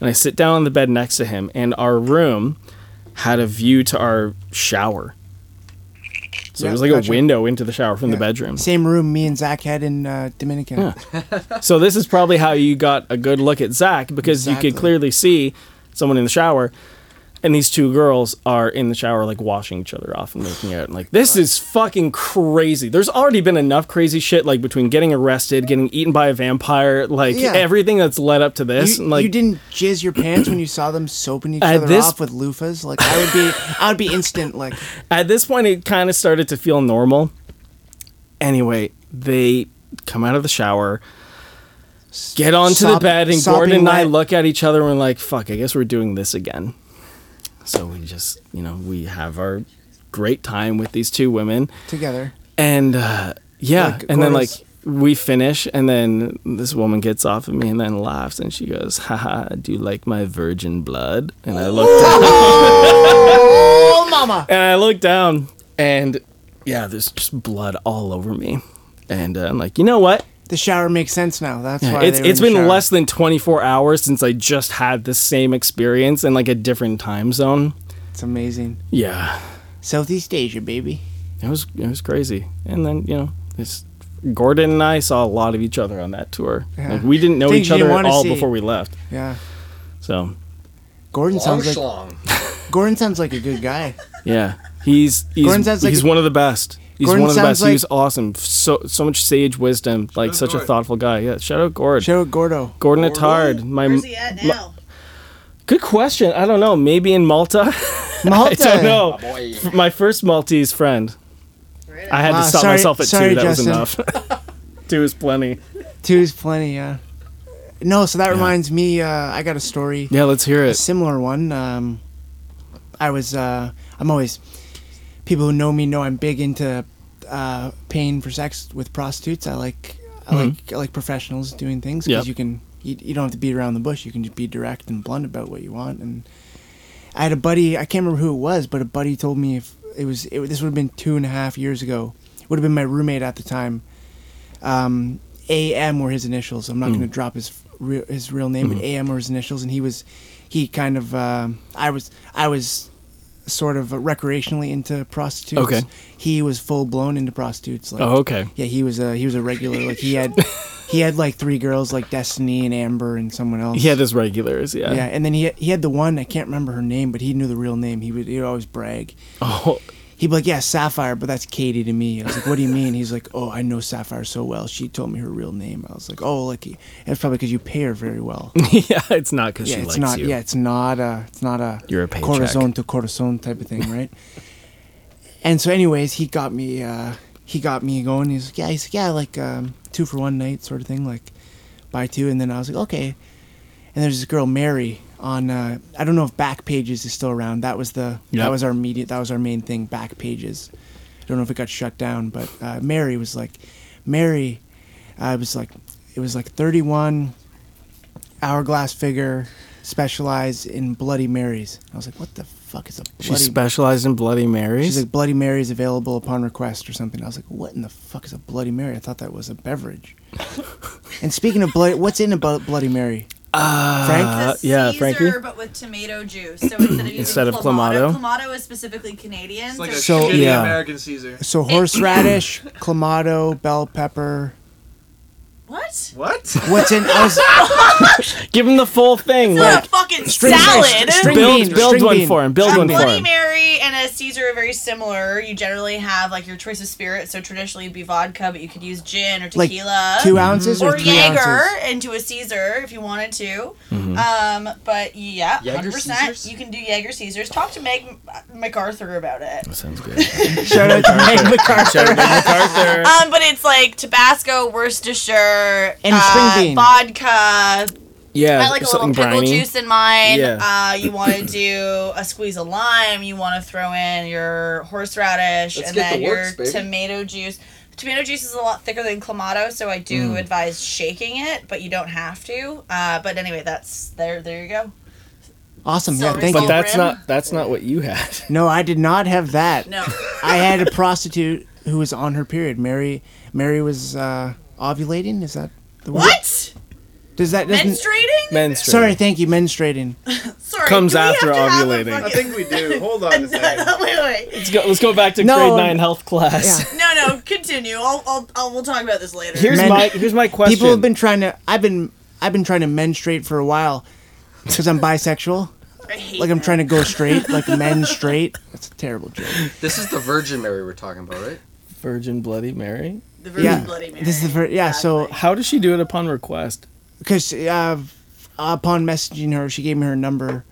And I sit down on the bed next to him, and our room had a view to our shower. So Yeah, it was like gotcha. a window into the shower from the bedroom. Same room me and Zach had in uh, Dominican. Yeah. So this is probably how you got a good look at Zach because you could clearly see someone in the shower, and these two girls are in the shower like washing each other off and making out. And like this is fucking crazy. There's already been enough crazy shit like between getting arrested, getting eaten by a vampire, like Yeah. everything that's led up to this. You, and, like you didn't jizz your pants when you saw them soaping each At other this- off with loofahs. Like I would be, I would be instant. Like at this point it kind of started to feel normal. Anyway, they come out of the shower, get onto the bed, and sopping Gordon and I wet. look at each other and we're like, "Fuck, I guess we're doing this again." So we just, you know, we have our great time with these two women, together. and uh, yeah, Like and then like we finish, and then this woman gets off of me and then laughs, and she goes, "Haha, do you like my virgin blood?" And I looked down. Oh, mama! And I look down, and yeah, there's just blood all over me. And uh, I'm like, you know what? The shower makes sense now. That's why it's they were it's in the been shower. less than 24 hours since I just had the same experience in like a different time zone. It's amazing. Yeah, Southeast Asia, baby. it was it was crazy. And then you know, this Gordon and I saw a lot of each other on that tour. Yeah. Like we didn't know Things each other at all see. before we left. Yeah. So Gordon Long sounds like. Gordon sounds like a good guy. yeah, he's he's Gordon sounds like he's a- one of the best. He's Gordon one of the sounds best. he was awesome. So so much sage wisdom. Like out such a thoughtful guy. Yeah, shout out Gord. Show it Gordo. Gordon Gordon? Attard. My Where's he at now? good question. I don't know. Maybe in Malta. Malta. I don't know. Boy. My first Maltese friend. Right I had Wow, to stop sorry- myself at sorry, two. That Justin. was enough. two is plenty. Two is plenty, yeah. No, so that reminds me, uh, I got a story. Yeah, let's hear a it. similar one. Um, I was, uh, I'm always, people who know me know I'm big into uh, paying for sex with prostitutes. I like, I like, I like professionals doing things because Yep. you can, you, you don't have to beat around the bush. You can just be direct and blunt about what you want. And I had a buddy, I can't remember who it was, but a buddy told me if it was it, this would have been two and a half years ago. Would have been my roommate at the time. Um, AM were his initials. I'm not going to drop his real his real name, but AM were his initials, and he was he kind of um, I was I was sort of recreationally into prostitutes. Okay. He was full blown into prostitutes. Like, Oh, okay. Yeah, he was a he was a regular. Like he had he had like three girls like Destiny and Amber and someone else. He had his regulars, yeah. yeah, and then he he had the one I can't remember her name, but he knew the real name. He would he would always brag. Oh, He'd be like, "Yeah, Sapphire," but that's Katie to me. I was like, "What do you mean?" He's like, "Oh, I know Sapphire so well. She told me her real name." I was like, "Oh, like it's probably because you pay her very well." yeah. It's not because yeah, she it's likes not. you. Yeah, it's not a. It's not a. You're a paycheck. corazon to corazon type of thing, right? and so, anyways, he got me. uh He got me going. He's like, "Yeah," he's like, "Yeah, like um, two for one night sort of thing, like buy two." And then I was like, "Okay." And there's this girl Mary on. Uh, I don't know if Back Pages is still around. That was the. Yep. That was our media. That was our main thing. Back Pages. I don't know if it got shut down, but uh, Mary was like, Mary, uh, it was like, it was like 31 hourglass figure, specialized in Bloody Marys. I was like, what the fuck is a Bloody? She Bloody? specialized in Bloody Marys. She's like Bloody Marys available upon request or something. I was like, what in the fuck is a Bloody Mary? I thought that was a beverage. and speaking of blood, what's in a Bloody Mary? Frank? Uh, It's a yeah, Caesar, Frankie. but with tomato juice. So instead of using Instead of clamato, Clamato? clamato is specifically Canadian. It's like a so So- yeah. American Caesar. So horseradish, clamato, bell pepper. What? What? What's in? I was, Give him the full thing. Not Like, a fucking String- salad. string build bean, build string one bean, for him. Build string one bean. for Bloody him. Mary and a Caesar are very similar. You generally have like your choice of spirit. So traditionally it'd be vodka, but you could use gin or Like, tequila. two ounces or or three Jaeger ounces? into a Caesar if you wanted to. Mm-hmm. Um, but yeah, hundred percent. You can do Jaeger Caesars. Talk to Meg MacArthur about it. Sounds good. shout out to Meg MacArthur. Shout out to MacArthur. Um, but it's like Tabasco, Worcestershire, And uh, string bean. vodka. Yeah, I like a little something pickle briny. juice in mine. Yeah. Uh, you want to do a squeeze of lime. You want to throw in your horseradish Let's and then the works, your baby. tomato juice. Tomato juice is a lot thicker than clamato, so I do Mm. advise shaking it, but you don't have to. Uh, but anyway, that's there. There you go. Awesome. Yeah, thank But you. Full that's rim? not that's not what you had. No, I did not have that. No. I had a prostitute who was on her period. Mary Mary was uh, ovulating. Is that the word? what? Does that doesn't? Menstruating? Menstruating. Sorry, thank you. Menstruating. Sorry. Comes do we have after to have a ovulating. I fucking- think we do. Hold on a second. wait, wait. Let's go. Let's go back to No. grade nine health class. Yeah. No, no. Continue. I'll, I'll, I'll. We'll talk about this later. Here's Men- my here's my question. People have been trying to. I've been. I've been trying to menstruate for a while because I'm bisexual. I hate Like I'm that. trying to go straight, like men straight. That's a terrible joke. This is the Virgin Mary we're talking about, right? Virgin Bloody Mary. The Virgin Yeah, Bloody Mary. this is the fir- yeah, so- How does she do it upon request? Because uh, upon messaging her, she gave me her number,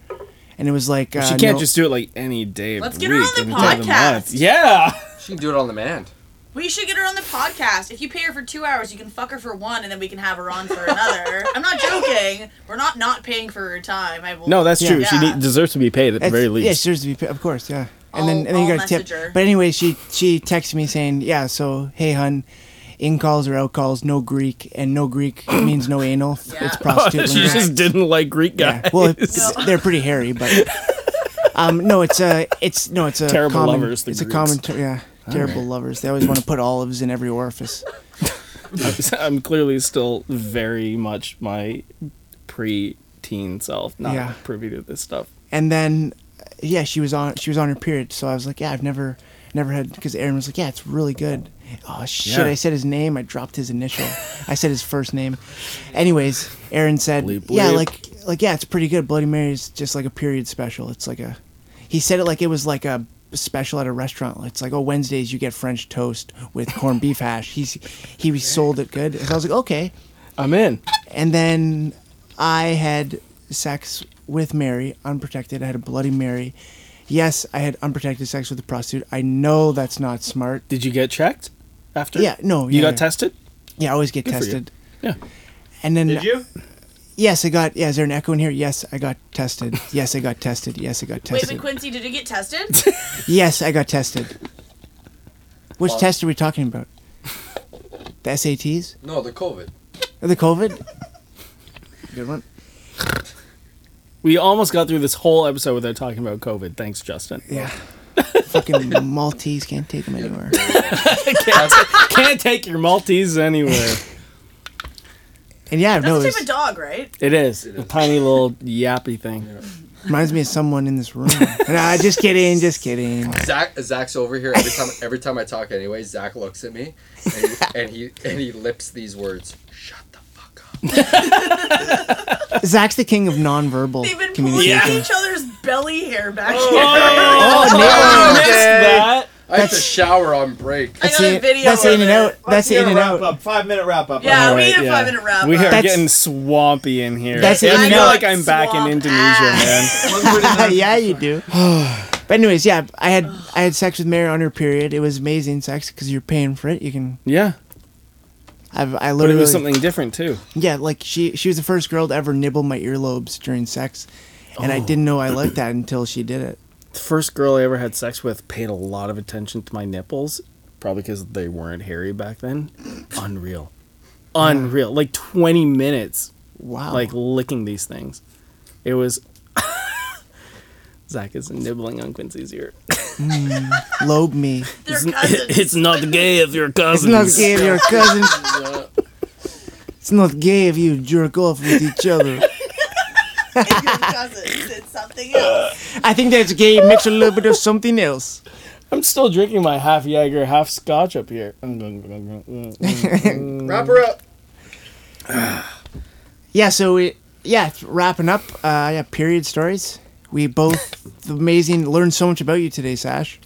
and it was like uh, she can't no- just do it like any day. of Let's the get her week, on the any day of the podcast. Yeah. She can do it on demand. We should get her on the podcast. If you pay her for two hours, you can fuck her for one, and then we can have her on for another. I'm not joking. We're not not paying for her time. I will. No, that's Yeah. true. She need, deserves to be paid at the very least. Yeah, she deserves to be, pa- of course, yeah. And I'll- then and then you I'll got a tip. her. But anyway, she she texted me saying, yeah, so hey hun, in calls or out calls, no Greek, and no Greek means no anal. Yeah. It's prostitute she lingo. just didn't like Greek guys. Yeah. Well, it's, they're pretty hairy, but um, no, it's a it's no, it's a Terrible common, lovers, the It's a common, ter- yeah, terrible lovers. They always want to put olives in every orifice. I'm clearly still very much my pre-teen self, not Yeah. privy to this stuff. And then, yeah, she was on she was on her period, so I was like, yeah, I've never never had because Aaron was like, yeah, it's really good. Oh shit! Yeah. I said his name. I dropped his initial. I said his first name. Anyways, Aaron said, Bleep, yeah, like like yeah, it's pretty good. Bloody Mary is just like a period special. It's like a. He said it like it was like a special at a restaurant. It's like oh Wednesdays you get French toast with corned beef hash. He's he sold it good. So I was like okay. I'm in. And then I had sex with Mary, unprotected. I had a Bloody Mary. Yes, I had unprotected sex with a prostitute. I know that's not smart. Did you get checked after? Yeah, no, You yeah, got yeah. tested? Yeah, I always get Good tested. Yeah. And then Did you? yes, I got. Yeah, is there an echo in here? Yes, I got tested. Yes, I got tested. Yes, I got tested. Wait, tested. but Quincy, did you get tested? Yes, I got tested. Which Well- test are we talking about? The SATs No, the COVID. or the COVID? Good one. We almost got through this whole episode without talking about COVID. Thanks, Justin. Yeah. Fucking Maltese can't take them anywhere. Can't take your Maltese anywhere. And yeah, That's no, the it's, type of dog, right? It is a tiny little yappy thing. reminds me of someone in this room. nah, just kidding, just kidding. Zach Zach's over here every time every time I talk anyway. Zach looks at me and he and he, and he lips these words. Shut the fuck up. Zach's the king of nonverbal They've been pulling communication. each other's belly hair back Oh, here. Oh, oh, I missed that. I have to That's- shower on break. I got a the, video that's of in and it. out. That's in and out. Five minute wrap up. Yeah, All we right, need a yeah. five minute wrap. Up. We are. That's- getting swampy in here. That's I it. I feel got like I'm back in swamp Indonesia, ass. man. yeah, you do. but anyways, yeah, I had I had sex with Mary on her period. It was amazing sex because you're paying for it. You can. Yeah, I've, I but it was something different too. Yeah, like she she was the first girl to ever nibble my earlobes during sex, and I oh. didn't know I liked that until she did it. The first girl I ever had sex with paid a lot of attention to my nipples, probably because they weren't hairy back then. Unreal, unreal. Like 20 minutes, Wow. like licking these things. It was. Zach is nibbling on Quincy's ear. Mm, lobe me. It's, it's not gay if you're It's not gay if you're cousins. It's not gay if you jerk off with each other. Your cousins. It's something else. I think that's gay mixed with a little bit of something else. I'm still drinking my half Jaeger, half Scotch up here. Wrap her up. Yeah, so we yeah, wrapping up. Uh, yeah, period stories. We both amazing. Learned so much about you today, Sash.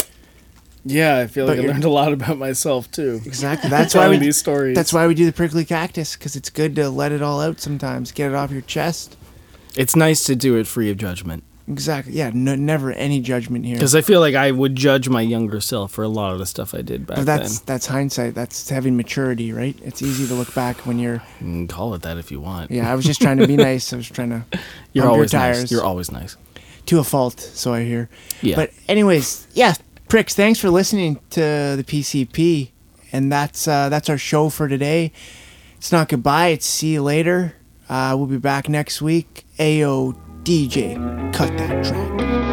Yeah, I feel like I learned a lot about myself too. Exactly. That's why we these stories. That's why we do the prickly cactus because it's good to let it all out sometimes. Get it off your chest. It's nice to do it free of judgment. Exactly. Yeah. No, never any judgment here. Because I feel like I would judge my younger self for a lot of the stuff I did back But that's then. that's hindsight. That's having maturity, right? It's easy to look back when you're. You call it that if you want. Yeah, I was just trying to be nice. I was trying to. You're pump your always tires nice. You're always nice. to a fault, so I hear. Yeah. But anyways, yeah, pricks. Thanks for listening to the PCP, and that's uh, that's our show for today. It's not goodbye. It's see you later. Uh, we'll be back next week. Ayo DJ, cut that track.